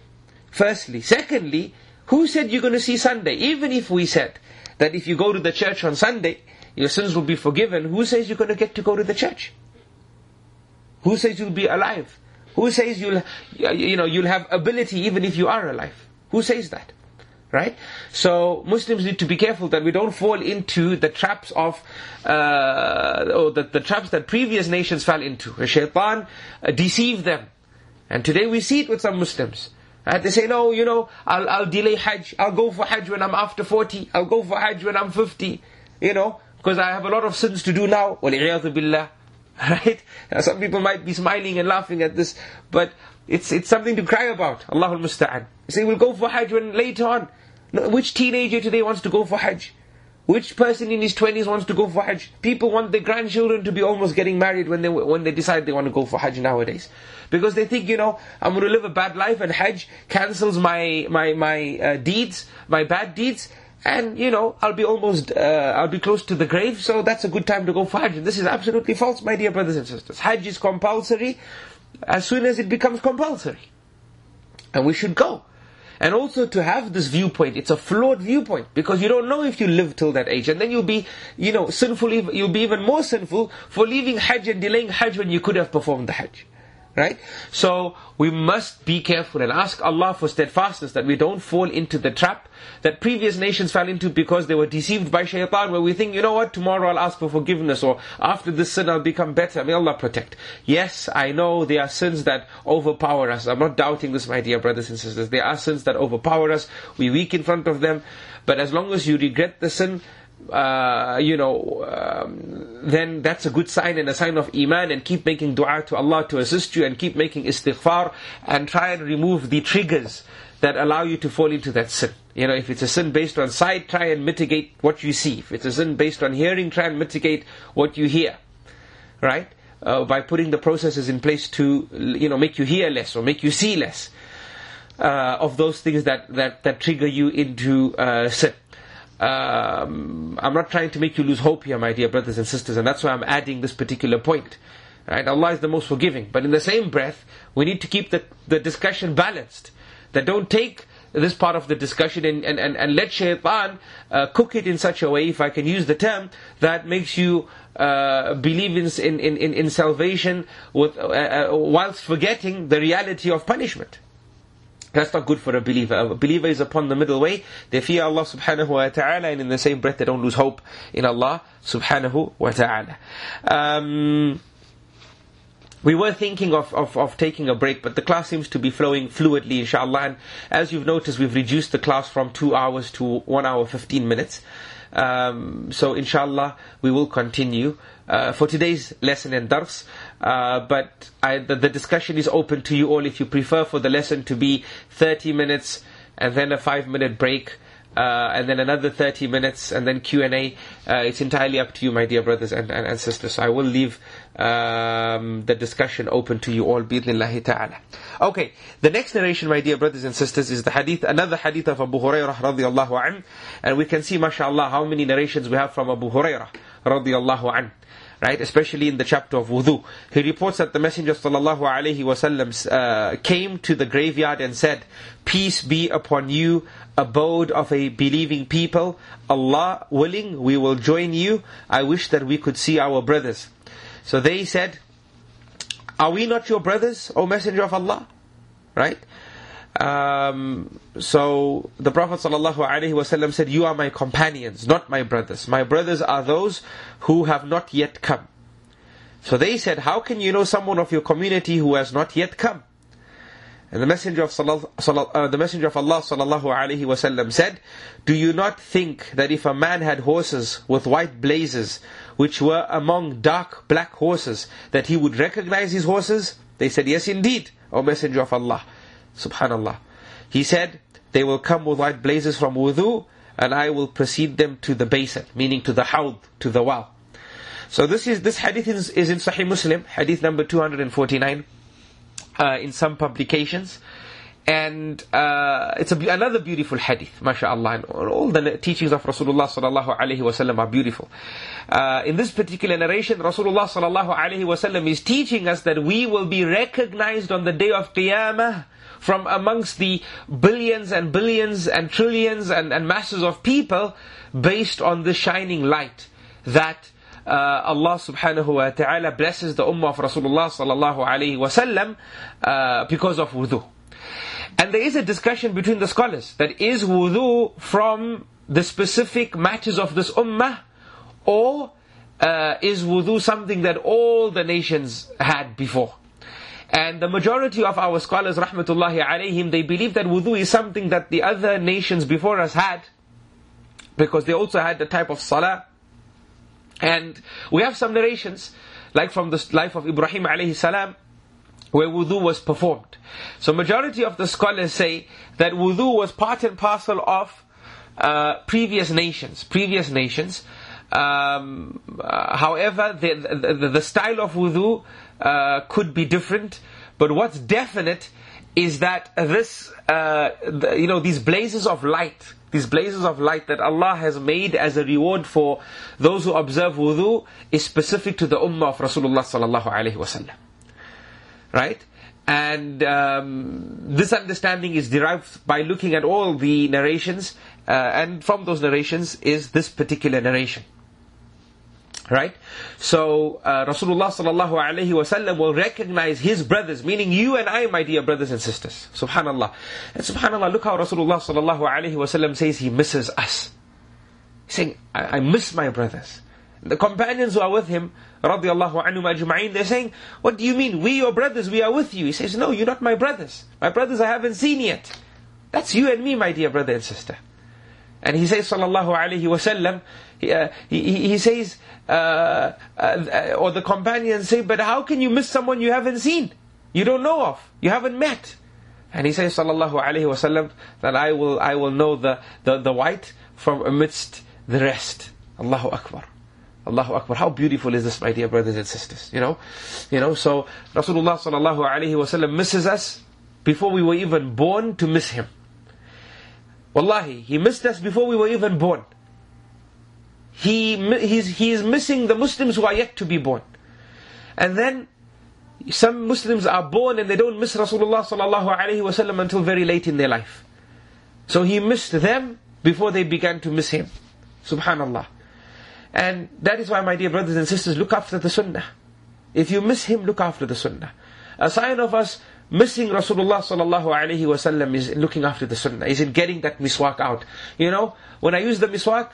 Firstly. Secondly, who said you're going to see Sunday? Even if we said that if you go to the church on Sunday, your sins will be forgiven, who says you're going to get to go to the church? Who says you'll be alive? Who says you'll, you know, you'll have ability even if you are alive? Who says that? Right? So Muslims need to be careful that we don't fall into the traps of, uh, or the, the traps that previous nations fell into. A shaitan uh, deceived them. And today we see it with some Muslims. And they say, no, you know, I'll, I'll delay Hajj. I'll go for Hajj when I'm after 40. I'll go for Hajj when I'm 50. You know, because I have a lot of sins to do now. وَالْعِيَاذُ billah. Right? Now, some people might be smiling and laughing at this, but it's, it's something to cry about. Allahul Musta'an. You say, we'll go for Hajj when later on. Which teenager today wants to go for Hajj? Which person in his 20s wants to go for Hajj? People want their grandchildren to be almost getting married when they, when they decide they want to go for Hajj nowadays. Because they think, you know, I'm going to live a bad life and Hajj cancels my, my, my uh, deeds, my bad deeds. And, you know, I'll be almost, uh, I'll be close to the grave, so that's a good time to go for Hajj. This is absolutely false, my dear brothers and sisters. Hajj is compulsory as soon as it becomes compulsory. And we should go. And also to have this viewpoint, it's a flawed viewpoint because you don't know if you live till that age. And then you'll be, you know, sinful, you'll be even more sinful for leaving Hajj and delaying Hajj when you could have performed the Hajj. Right? So we must be careful and ask Allah for steadfastness that we don't fall into the trap that previous nations fell into because they were deceived by shaitan where we think, you know what, tomorrow I'll ask for forgiveness or after this sin I'll become better. May Allah protect. Yes, I know there are sins that overpower us. I'm not doubting this, my dear brothers and sisters. There are sins that overpower us. We weak in front of them. But as long as you regret the sin, uh, you know, um, then that's a good sign and a sign of iman and keep making dua to Allah to assist you and keep making istighfar and try and remove the triggers that allow you to fall into that sin. You know, if it's a sin based on sight, try and mitigate what you see. If it's a sin based on hearing, try and mitigate what you hear. Right? Uh, by putting the processes in place to, you know, make you hear less or make you see less. Uh, of those things that, that, that trigger you into uh, sin um, I'm not trying to make you lose hope here, my dear brothers and sisters, and that's why I'm adding this particular point. Right? Allah is the most forgiving. But in the same breath, we need to keep the, the discussion balanced. That don't take this part of the discussion and, and, and, and let shaitan uh, cook it in such a way, if I can use the term, that makes you uh, believe in, in, in, in salvation with, uh, uh whilst forgetting the reality of punishment. That's not good for a believer. A believer is upon the middle way. They fear Allah subhanahu wa ta'ala and in the same breath they don't lose hope in Allah subhanahu wa ta'ala. Um, we were thinking of, of, of taking a break, but the class seems to be flowing fluidly, inshallah. And as you've noticed, we've reduced the class from two hours to one hour, 15 minutes. Um, so inshallah, we will continue. Uh, for today's lesson and dars, uh, but I, the, the, discussion is open to you all if you prefer for the lesson to be 30 minutes and then a 5 minute break. Uh, and then another 30 minutes, and then Q&A. Uh, it's entirely up to you, my dear brothers and, and, and sisters. So I will leave um, the discussion open to you all, bi'idhnillahi ta'ala. Okay, the next narration, my dear brothers and sisters, is the hadith, another hadith of Abu Hurairah radiallahu anh. And we can see, mashallah, how many narrations we have from Abu Hurairah radiallahu anh right? Especially in the chapter of wudu. He reports that the Messenger sallallahu alaihi wasallam uh, came to the graveyard and said, "Peace be upon you, abode of a believing people. Allah willing, we will join you. I wish that we could see our brothers." So they said, "Are we not your brothers, O Messenger of Allah?" Right? Um, so the Prophet ﷺ said, You are my companions, not my brothers. My brothers are those who have not yet come. So they said, How can you know someone of your community who has not yet come? And the Messenger of, uh, the Messenger of Allah ﷺ said, Do you not think that if a man had horses with white blazes, which were among dark black horses, that he would recognize his horses? They said, Yes, indeed, O Messenger of Allah. Subhanallah. He said, They will come with white blazes from wudu, and I will precede them to the basin, meaning to the hawd, to the well. So this is this hadith is, is in Sahih Muslim, hadith number 249, uh, in some publications. And uh, it's a, another beautiful hadith, mashallah. And all the teachings of Rasulullah sallallahu alaihi wasallam are beautiful. Uh, in this particular narration, Rasulullah sallallahu alaihi wasallam is teaching us that we will be recognized on the day of Qiyamah from amongst the billions and billions and trillions and, and masses of people based on the shining light that uh, Allah subhanahu wa ta'ala blesses the ummah of Rasulullah sallallahu alayhi wasallam uh, because of wudu. And there is a discussion between the scholars that is wudu from the specific matters of this ummah or uh, is wudu something that all the nations had before? And the majority of our scholars, rahmatullahi alayhim, they believe that wudu is something that the other nations before us had, because they also had the type of salah. And we have some narrations, like from the life of Ibrahim alayhi salam, where wudu was performed. So majority of the scholars say that wudu was part and parcel of uh, previous nations, previous nations. Um, uh, however, the, the, the, style of wudu uh, could be different, but what's definite is that this, uh, the, you know, these blazes of light, these blazes of light that Allah has made as a reward for those who observe wudu is specific to the ummah of Rasulullah sallallahu alaihi wasallam. Right? And um, this understanding is derived by looking at all the narrations, uh, and from those narrations is this particular narration. Right? So, uh, Rasulullah sallallahu alayhi wasallam will recognize his brothers, meaning you and I, my dear brothers and sisters. Subhanallah. And subhanallah, look how Rasulullah sallallahu alayhi wasallam says he misses us. He's saying, I, I miss my brothers. The companions who are with him, radiallahu anhum ajma'in, they're saying, what do you mean? We your brothers, we are with you. He says, no, you're not my brothers. My brothers I haven't seen yet. That's you and me, my dear brother and sister. And he says, sallallahu alayhi wasallam, he, uh, he, he says, uh, uh, or the companions say, but how can you miss someone you haven't seen? You don't know of. You haven't met. And he says, sallallahu alayhi wasallam, that I will, I will know the, the, the white from amidst the rest. Allahu Akbar. Allahu Akbar. How beautiful is this, my dear brothers and sisters? You know, you know. So Rasulullah sallallahu alaihi wasallam misses us before we were even born to miss him. Wallahi, he missed us before we were even born. He, he's, he is missing the Muslims who are yet to be born. And then, some Muslims are born and they don't miss Rasulullah sallallahu alaihi wasallam until very late in their life. So he missed them before they began to miss him. Subhanallah. And that is why, my dear brothers and sisters, look after the Sunnah. If you miss him, look after the Sunnah. A sign of us missing Rasulullah sallallahu alaihi wasallam is looking after the Sunnah. Is in getting that miswak out. You know, when I use the miswak,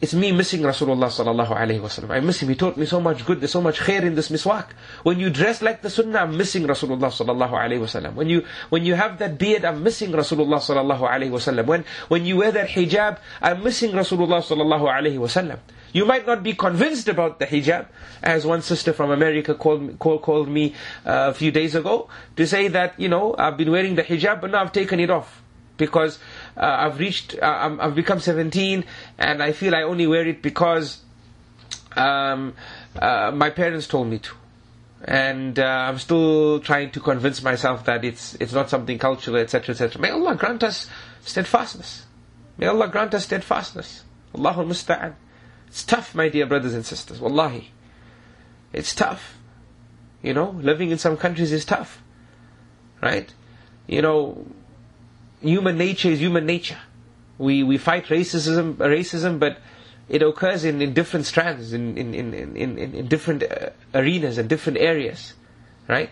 it's me missing Rasulullah sallallahu alaihi wasallam. I miss him. He taught me so much good. There's so much khair in this miswak. When you dress like the sunnah, I'm missing Rasulullah sallallahu alaihi wasallam. When you when you have that beard, I'm missing Rasulullah sallallahu alaihi wasallam. When when you wear that hijab, I'm missing Rasulullah sallallahu alaihi wasallam. You might not be convinced about the hijab, as one sister from America called me, called, called me uh, a few days ago to say that you know I've been wearing the hijab, but now I've taken it off because uh, I've reached, uh, I've become 17, and I feel I only wear it because um, uh, my parents told me to. And uh, I'm still trying to convince myself that it's it's not something cultural, etc., etc. May Allah grant us steadfastness. May Allah grant us steadfastness. Allahul Musta'an. It's tough, my dear brothers and sisters. Wallahi. It's tough. You know, living in some countries is tough. Right? You know, human nature is human nature. We we fight racism, racism, but it occurs in, in different strands, in in, in, in, in different uh, arenas and different areas, right?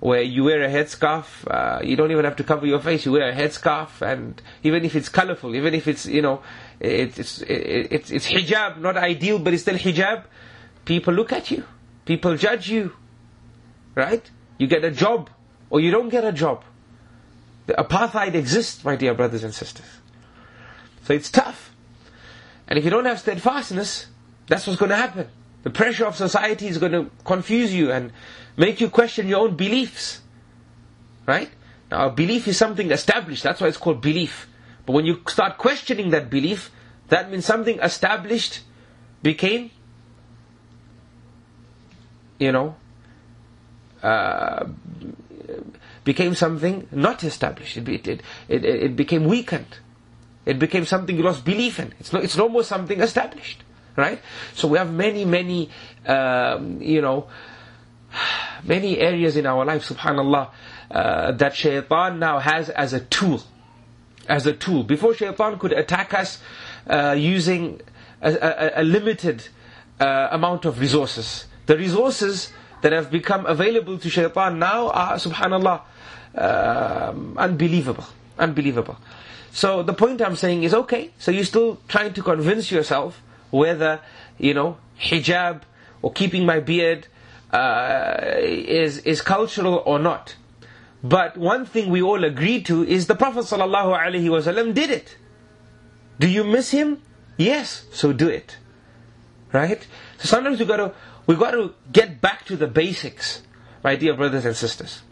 Where you wear a headscarf, uh, you don't even have to cover your face. You wear a headscarf, and even if it's colorful, even if it's you know, it, it's it, it's it's hijab, not ideal, but it's still hijab. People look at you, people judge you, right? You get a job, or you don't get a job the apartheid exists, my dear brothers and sisters. So it's tough. And if you don't have steadfastness, that's what's going to happen. The pressure of society is going to confuse you and make you question your own beliefs. Right? Now, belief is something established. That's why it's called belief. But when you start questioning that belief, that means something established became, you know, uh, became something not established. It, it, it, it, became weakened. It became something you lost belief in. It's no, it's no more something established. Right? So we have many, many, um, you know, many areas in our life, subhanAllah, uh, that shaitan now has as a tool. As a tool. Before shaitan could attack us uh, using a, a, a limited uh, amount of resources. The resources that have become available to shaitan now are, subhanAllah, um, unbelievable. Unbelievable. So the point I'm saying is okay, so you're still trying to convince yourself whether, you know, hijab or keeping my beard uh, is, is cultural or not. But one thing we all agree to is the Prophet ﷺ did it. Do you miss him? Yes, so do it. Right? So sometimes we gotta we got to get back to the basics, my dear brothers and sisters.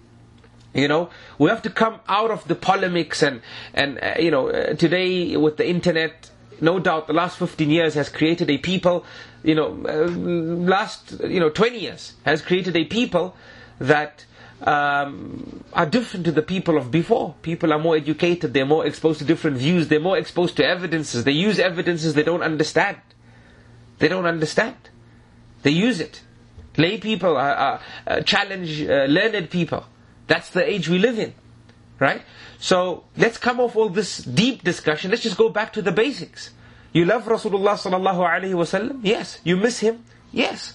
You know, we have to come out of the polemics and, and uh, you know, uh, today with the internet, no doubt the last 15 years has created a people, you know, uh, last, you know, 20 years has created a people that um, are different to the people of before. People are more educated, they're more exposed to different views, they're more exposed to evidences, they use evidences they don't understand. They don't understand. They use it. Lay people are, are, uh, challenge uh, learned people. That's the age we live in. Right? So let's come off all this deep discussion. Let's just go back to the basics. You love Rasulullah sallallahu alaihi wasallam? Yes. You miss him? Yes.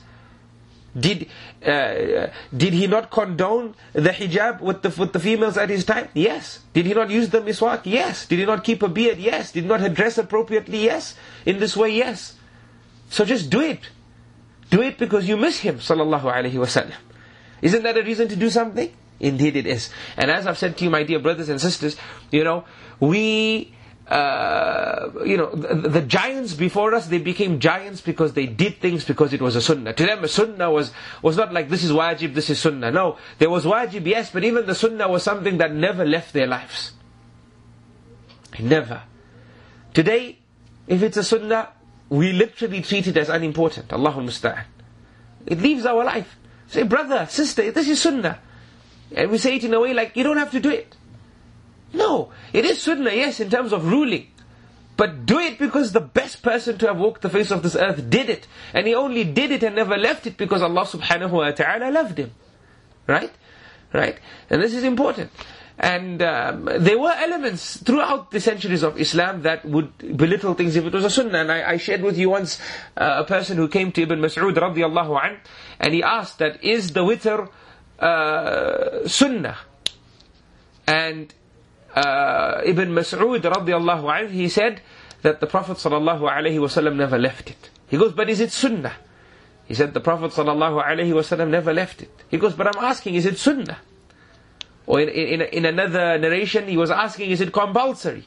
Did uh, did he not condone the hijab with the with the females at his time? Yes. Did he not use the miswak? Yes. Did he not keep a beard? Yes. Did he not dress appropriately? Yes. In this way, yes. So just do it. Do it because you miss him, sallallahu alaihi wasallam. Isn't that a reason to do something? Indeed it is. And as I've said to you, my dear brothers and sisters, you know, we, uh, you know, the, the, giants before us, they became giants because they did things because it was a sunnah. To them, a sunnah was, was not like this is wajib, this is sunnah. No, there was wajib, yes, but even the sunnah was something that never left their lives. Never. Today, if it's a sunnah, we literally treat it as unimportant. Allahul Musta'an. It leaves our life. Say, brother, sister, this is sunnah. And we say it in a way like, you don't have to do it. No, it is sunnah, yes, in terms of ruling. But do it because the best person to have walked the face of this earth did it. And he only did it and never left it because Allah subhanahu wa ta'ala loved him. Right? Right? And this is important. And um, there were elements throughout the centuries of Islam that would belittle things if it was a sunnah. And I, I shared with you once uh, a person who came to Ibn Mas'ud radiallahu an, and he asked that, is the witr uh, sunnah? And uh, Ibn Mas'ud radiallahu an, he said that the Prophet sallallahu alaihi wasallam never left it. He goes, but is it sunnah? He said the Prophet sallallahu alaihi wasallam never left it. He goes, but I'm asking, is it sunnah? Or in, in, in another narration, he was asking, is it compulsory?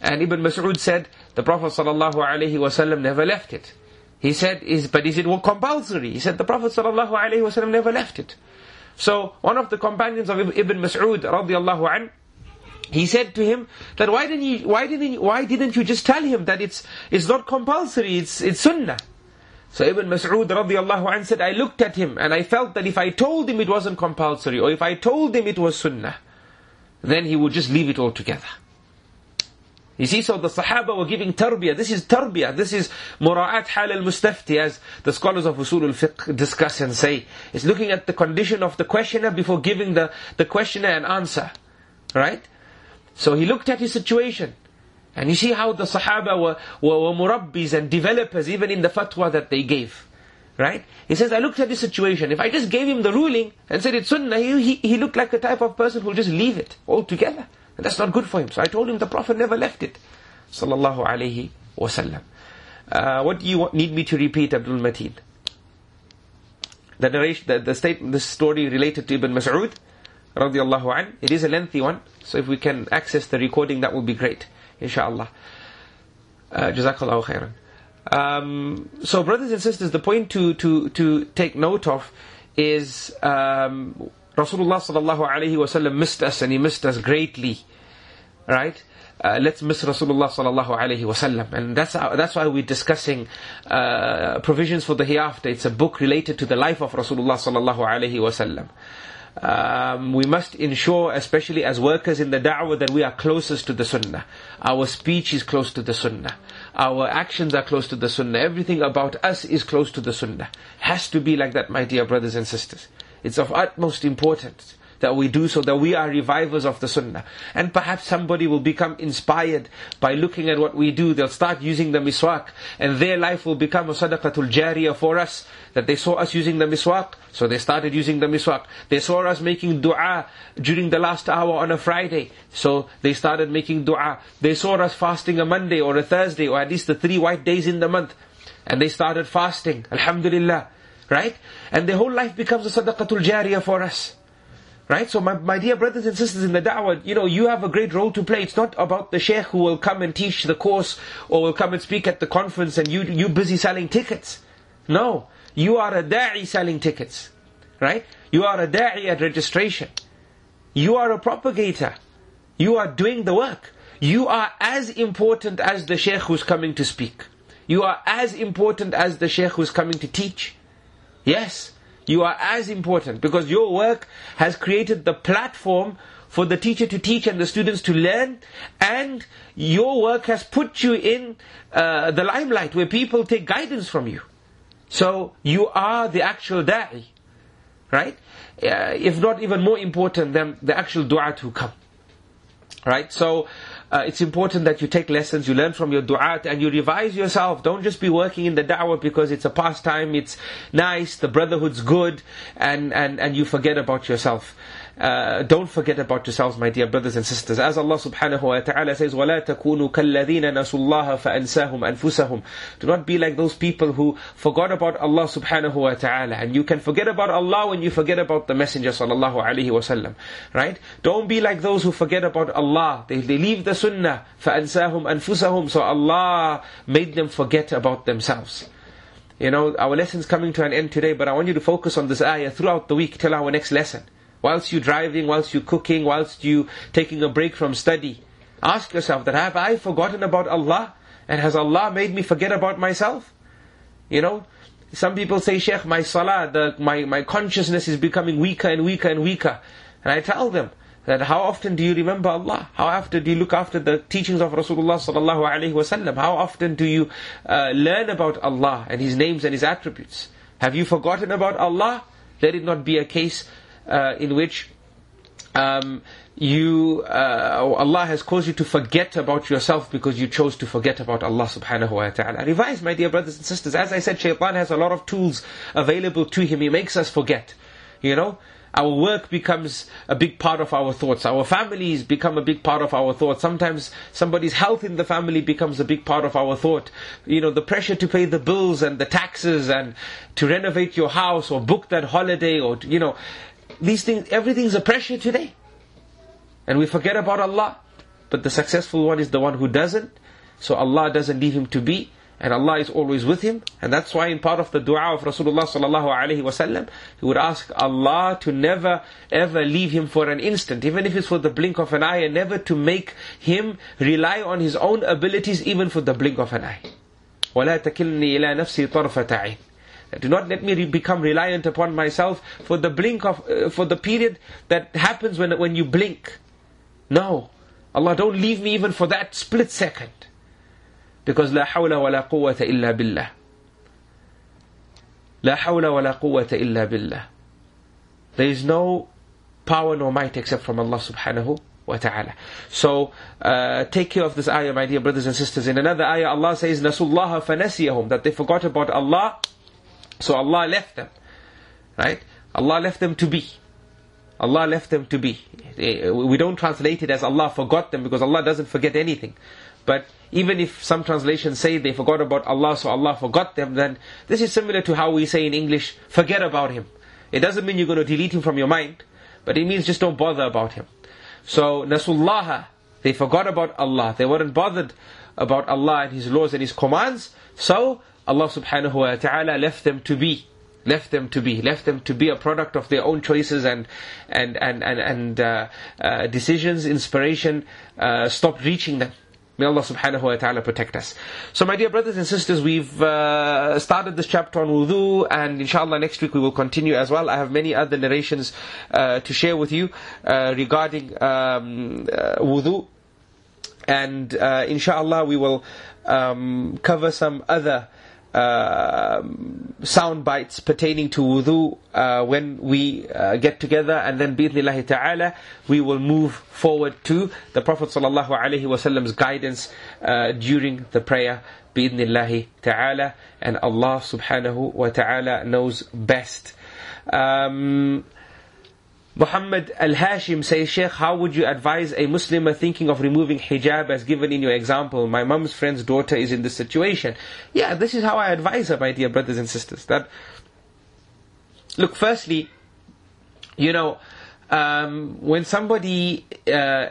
And Ibn Mas'ud said, the Prophet ﷺ never left it. He said, is, but is it compulsory? He said, the Prophet ﷺ never left it. So, one of the companions of Ibn Mas'ud radiallahu an, he said to him that why didn't you, why didn't you, why didn't you just tell him that it's, it's not compulsory, it's, it's sunnah? So Ibn Mas'ud radiallahu anh said, I looked at him and I felt that if I told him it wasn't compulsory, or if I told him it was sunnah, then he would just leave it altogether. You see, so the Sahaba were giving tarbiyah. This is tarbiyah. This is mura'at hal al-mustafti, as the scholars of usul al-fiqh discuss and say. It's looking at the condition of the questioner before giving the, the questioner an answer. Right? So he looked at his situation. And you see how the Sahaba were, were, were murabbis and developers even in the fatwa that they gave. Right? He says, I looked at this situation. If I just gave him the ruling and said it's sunnah, he, he, he looked like the type of person who'll just leave it altogether. And that's not good for him. So I told him the Prophet never left it. Sallallahu alayhi wasallam. Uh, what do you want, need me to repeat, Abdul Mateen? The narration, the, the statement, the story related to Ibn Mas'ud, radiallahu an. It is a lengthy one, so if we can access the recording, that would be great inshallah. Uh, Jazakallahu khairan. Um, so, brothers and sisters, the point to, to, to take note of is um, Rasulullah sallallahu alaihi wasallam missed us and he missed us greatly. Right? Uh, let's miss Rasulullah sallallahu alaihi wasallam, and that's how, that's why we're discussing uh, provisions for the hereafter. It's a book related to the life of Rasulullah sallallahu alaihi wasallam. Um, we must ensure, especially as workers in the da'wah, that we are closest to the sunnah. Our speech is close to the sunnah. Our actions are close to the sunnah. Everything about us is close to the sunnah. Has to be like that, my dear brothers and sisters. It's of utmost importance that we do so, that we are revivers of the sunnah. And perhaps somebody will become inspired by looking at what we do. They'll start using the miswak, and their life will become a sadaqatul jariyah for us. That they saw us using the miswak, so they started using the miswak. They saw us making dua during the last hour on a Friday, so they started making dua. They saw us fasting a Monday or a Thursday, or at least the three white days in the month, and they started fasting. Alhamdulillah. Right? And their whole life becomes a sadaqatul jariyah for us. Right? So my, my dear brothers and sisters in the da'wah, you know, you have a great role to play. It's not about the sheikh who will come and teach the course or will come and speak at the conference and you, you busy selling tickets. No. You are a da'i selling tickets. Right? You are a da'i at registration. You are a propagator. You are doing the work. You are as important as the sheikh who's coming to speak. You are as important as the sheikh who's coming to teach. Yes. You are as important because your work has created the platform for the teacher to teach and the students to learn, and your work has put you in uh, the limelight where people take guidance from you. So you are the actual da'i, right? Uh, if not even more important than the actual du'at who come. Right? So uh, it's important that you take lessons, you learn from your du'at, and you revise yourself. Don't just be working in the da'wah because it's a pastime, it's nice, the brotherhood's good, and, and, and you forget about yourself. Uh, don't forget about yourselves, my dear brothers and sisters. As Allah subhanahu wa ta'ala says, وَلَا تَكُونُوا كَالَّذِينَ نَسُوا اللَّهَ فَأَنْسَاهُمْ أَنفُسَهُمْ Do not be like those people who forgot about Allah subhanahu wa ta'ala. And you can forget about Allah when you forget about the Messenger sallallahu alayhi wa sallam. Right? Don't be like those who forget about Allah. They, they leave the sunnah. فَأَنْسَاهُمْ أَنفُسَهُمْ So Allah made them forget about themselves. You know, our lesson's coming to an end today, but I want you to focus on this ayah throughout the week till our next lesson. Whilst you're driving, whilst you're cooking, whilst you taking a break from study, ask yourself that have I forgotten about Allah? And has Allah made me forget about myself? You know, some people say, Sheikh, my salah, the, my, my consciousness is becoming weaker and weaker and weaker. And I tell them that how often do you remember Allah? How often do you look after the teachings of Rasulullah sallallahu alaihi wasallam? How often do you uh, learn about Allah and His names and His attributes? Have you forgotten about Allah? Let it not be a case uh, in which um, you uh, Allah has caused you to forget about yourself because you chose to forget about Allah subhanahu wa ta'ala. Revise, my dear brothers and sisters. As I said, shaitan has a lot of tools available to him. He makes us forget. You know? Our work becomes a big part of our thoughts. Our families become a big part of our thoughts. Sometimes somebody's health in the family becomes a big part of our thought. You know, the pressure to pay the bills and the taxes and to renovate your house or book that holiday or, you know, these things, everything's a pressure today. And we forget about Allah. But the successful one is the one who doesn't. So Allah doesn't leave him to be. And Allah is always with him. And that's why in part of the dua of Rasulullah sallallahu alaihi wasallam, he would ask Allah to never ever leave him for an instant, even if it's for the blink of an eye, and never to make him rely on his own abilities even for the blink of an eye. وَلَا تَكِلْنِي إِلَى نَفْسِي طَرْفَةَ عَيْنٍ do not let me re- become reliant upon myself for the blink of, uh, for the period that happens when, when you blink. No. Allah, don't leave me even for that split second. Because لا حول ولا قوة إلا بالله. لا حول ولا قوة إلا بالله. There is no power nor might except from Allah subhanahu wa ta'ala. So, uh, take care of this ayah, my dear brothers and sisters. In another ayah, Allah says, نَسُوا اللَّهَ فَنَسِيَهُمْ That they forgot about Allah so Allah left them. Right? Allah left them to be. Allah left them to be. Eh, we don't translate it as Allah forgot them because Allah doesn't forget anything. But even if some translations say they forgot about Allah, so Allah forgot them, then this is similar to how we say in English, forget about Him. It doesn't mean you're going to delete Him from your mind, but it means just don't bother about Him. So, Nasullaha, they forgot about Allah. They weren't bothered about Allah and His laws and His commands. So, Allah subhanahu wa ta'ala left them to be left them to be, left them to be a product of their own choices and and and and, and uh, uh, decisions, inspiration, uh, stopped reaching them. May Allah subhanahu wa ta'ala protect us. So my dear brothers and sisters, we've uh, started this chapter on wudu and inshallah next week we will continue as well. I have many other narrations uh, to share with you uh, regarding um, wudu. And inshallah we will um, cover some other uh, sound bites pertaining to wudu uh, when we uh, get together and then bi'idhnillahi ta'ala we will move forward to the Prophet sallallahu alaihi wasallam's guidance uh, during the prayer bi'idhnillahi ta'ala. And Allah subhanahu wa ta'ala knows best. Um, Muhammad Al-Hashim says, Sheikh, how would you advise a Muslim thinking of removing hijab as given in your example? My mum's friend's daughter is in this situation. Yeah, this is how I advise her, my dear brothers and sisters. That, look, firstly, you know, um, when somebody uh,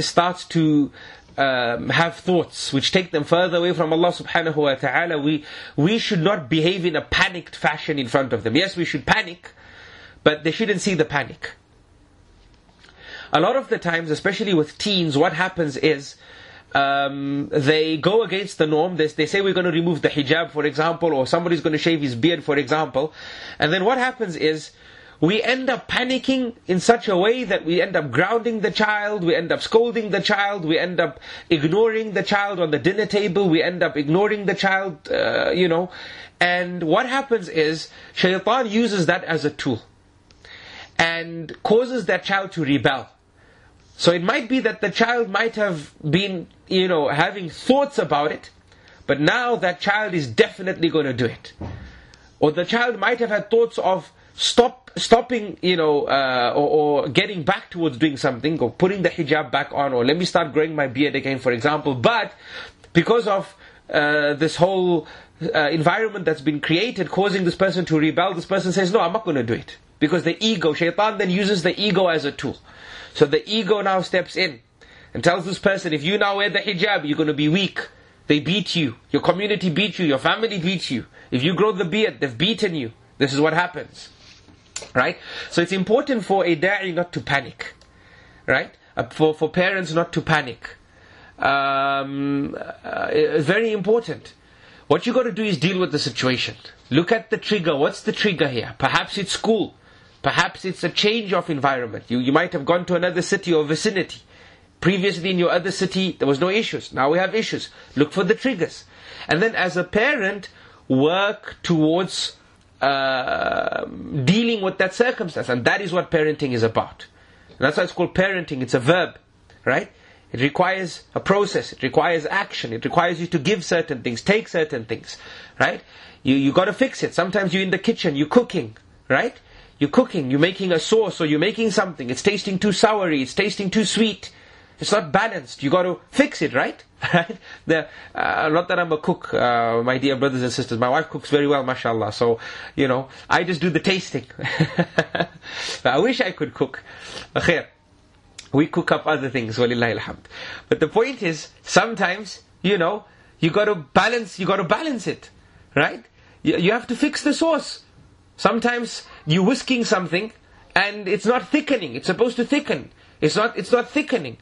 starts to um, have thoughts which take them further away from Allah subhanahu wa ta'ala, we, we should not behave in a panicked fashion in front of them. Yes, we should panic, but they shouldn't see the panic. A lot of the times, especially with teens, what happens is um, they go against the norm. They, they say we're going to remove the hijab, for example, or somebody's going to shave his beard, for example. And then what happens is we end up panicking in such a way that we end up grounding the child, we end up scolding the child, we end up ignoring the child on the dinner table, we end up ignoring the child, uh, you know. And what happens is shaitan uses that as a tool and causes that child to rebel. So it might be that the child might have been, you know, having thoughts about it, but now that child is definitely going to do it. Or the child might have had thoughts of stop, stopping, you know, uh, or, or, getting back towards doing something, or putting the hijab back on, or let me start growing my beard again, for example. But because of uh, this whole uh, environment that's been created, causing this person to rebel, this person says, "No, I'm not going to do it." Because the ego, shaitan then uses the ego as a tool. So the ego now steps in and tells this person, if you now wear the hijab, you're going to be weak. They beat you. Your community beat you. Your family beats you. If you grow the beard, they've beaten you. This is what happens. Right? So it's important for a da'i not to panic. Right? Uh, for, for parents not to panic. Um, uh, it's very important. What you got to do is deal with the situation. Look at the trigger. What's the trigger here? Perhaps it's school. Perhaps it's a change of environment. You, you might have gone to another city or vicinity. Previously in your other city, there was no issues. Now we have issues. Look for the triggers. And then as a parent, work towards uh, dealing with that circumstance. And that is what parenting is about. And that's why it's called parenting. It's a verb, right? It requires a process. It requires action. It requires you to give certain things, take certain things, right? You, you gotta fix it. Sometimes you're in the kitchen, you're cooking, right? You're cooking, you're making a sauce or you're making something. It's tasting too soury, it's tasting too sweet. It's not balanced. You got to fix it, right? The, uh, not that I'm a cook, uh, my dear brothers and sisters. My wife cooks very well, mashallah. So, you know, I just do the tasting. I wish I could cook. We cook up other things, alhamd. But the point is, sometimes, you know, you got to balance, you got to balance it, right? You, you have to fix the sauce. Sometimes you're whisking something and it's not thickening. It's supposed to thicken. It's not, it's not thickening.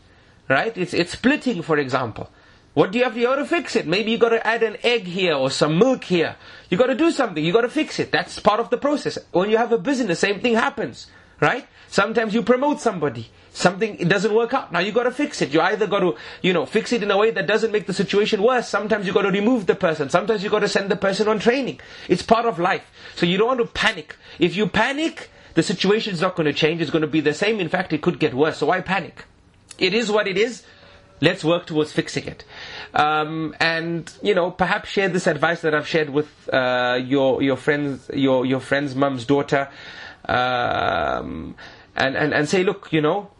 Right? It's, it's splitting, for example. What do you have to, you got to fix it. Maybe you got to add an egg here or some milk here. You got to do something. You got to fix it. That's part of the process. When you have a business, same thing happens. Right? Sometimes you promote somebody. Something, it doesn't work out. Now you gotta fix it. You either gotta, you know, fix it in a way that doesn't make the situation worse. Sometimes you gotta remove the person. Sometimes you gotta send the person on training. It's part of life. So you don't want to panic. If you panic, the situation is not going to change. It's going to be the same. In fact, it could get worse. So why panic? It is what it is. Let's work towards fixing it. Um, and you know, perhaps share this advice that I've shared with uh, your your friends, your your friend's mum's daughter, um, and and and say, look, you know,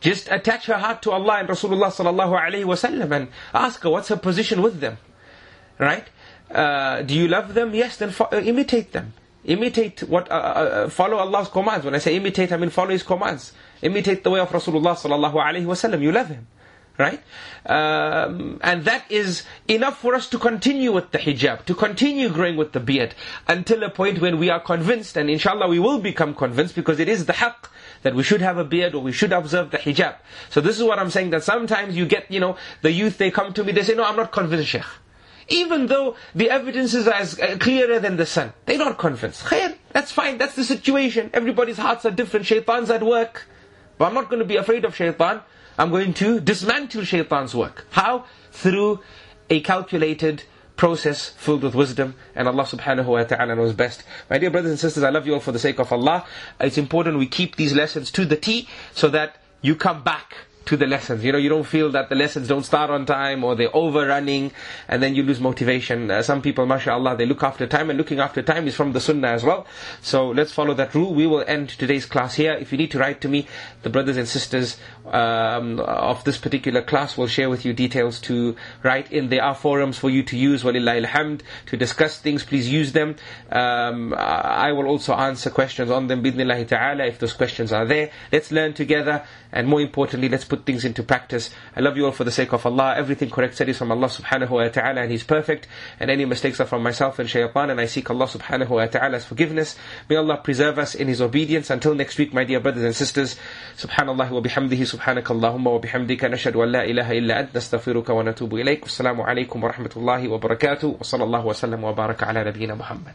just attach her heart to Allah and Rasulullah sallallahu alaihi wasallam, and ask her what's her position with them, right? Uh, do you love them? Yes, then fo- uh, imitate them. Imitate what, uh, uh, uh, follow Allah's commands. When I say imitate, I mean follow His commands. Imitate the way of Rasulullah sallallahu alaihi wasallam. You love Him, right? Um, and that is enough for us to continue with the hijab, to continue growing with the beard until a point when we are convinced, and inshallah we will become convinced because it is the haqq that we should have a beard or we should observe the hijab. So this is what I'm saying that sometimes you get, you know, the youth they come to me, they say, no, I'm not convinced, Sheikh. Even though the evidence is as uh, clearer than the sun, they're not convinced. Khair, that's fine, that's the situation. Everybody's hearts are different, shaitan's at work. But I'm not going to be afraid of shaitan. I'm going to dismantle shaitan's work. How? Through a calculated process filled with wisdom and Allah subhanahu wa ta'ala knows best. My dear brothers and sisters, I love you all for the sake of Allah. It's important we keep these lessons to the T so that you come back to the lessons. You know, you don't feel that the lessons don't start on time or they're overrunning and then you lose motivation. Uh, some people, mashallah, they look after time and looking after time is from the sunnah as well. So let's follow that rule. We will end today's class here. If you need to write to me, the brothers and sisters um, of this particular class will share with you details to write in. There are forums for you to use, walillahi alhamd, to discuss things. Please use them. Um, I will also answer questions on them, bidnillahi ta'ala, if those questions are there. Let's learn together and more importantly, let's put things into practice. I love you all for the sake of Allah. Everything correct said is from Allah subhanahu wa ta'ala and He's perfect. And any mistakes are from myself and shaitan and I seek Allah subhanahu wa ta'ala's forgiveness. May Allah preserve us in His obedience. Until next week, my dear brothers and sisters. Subhanallah wa bihamdihi subhanaka Allahumma wa bihamdika nashadu an la ilaha illa ant nastaghfiruka wa natubu ilayk. Wassalamu alaikum wa rahmatullahi wa barakatuh. Wa sallallahu wa sallam wa baraka ala nabiyyina Muhammad.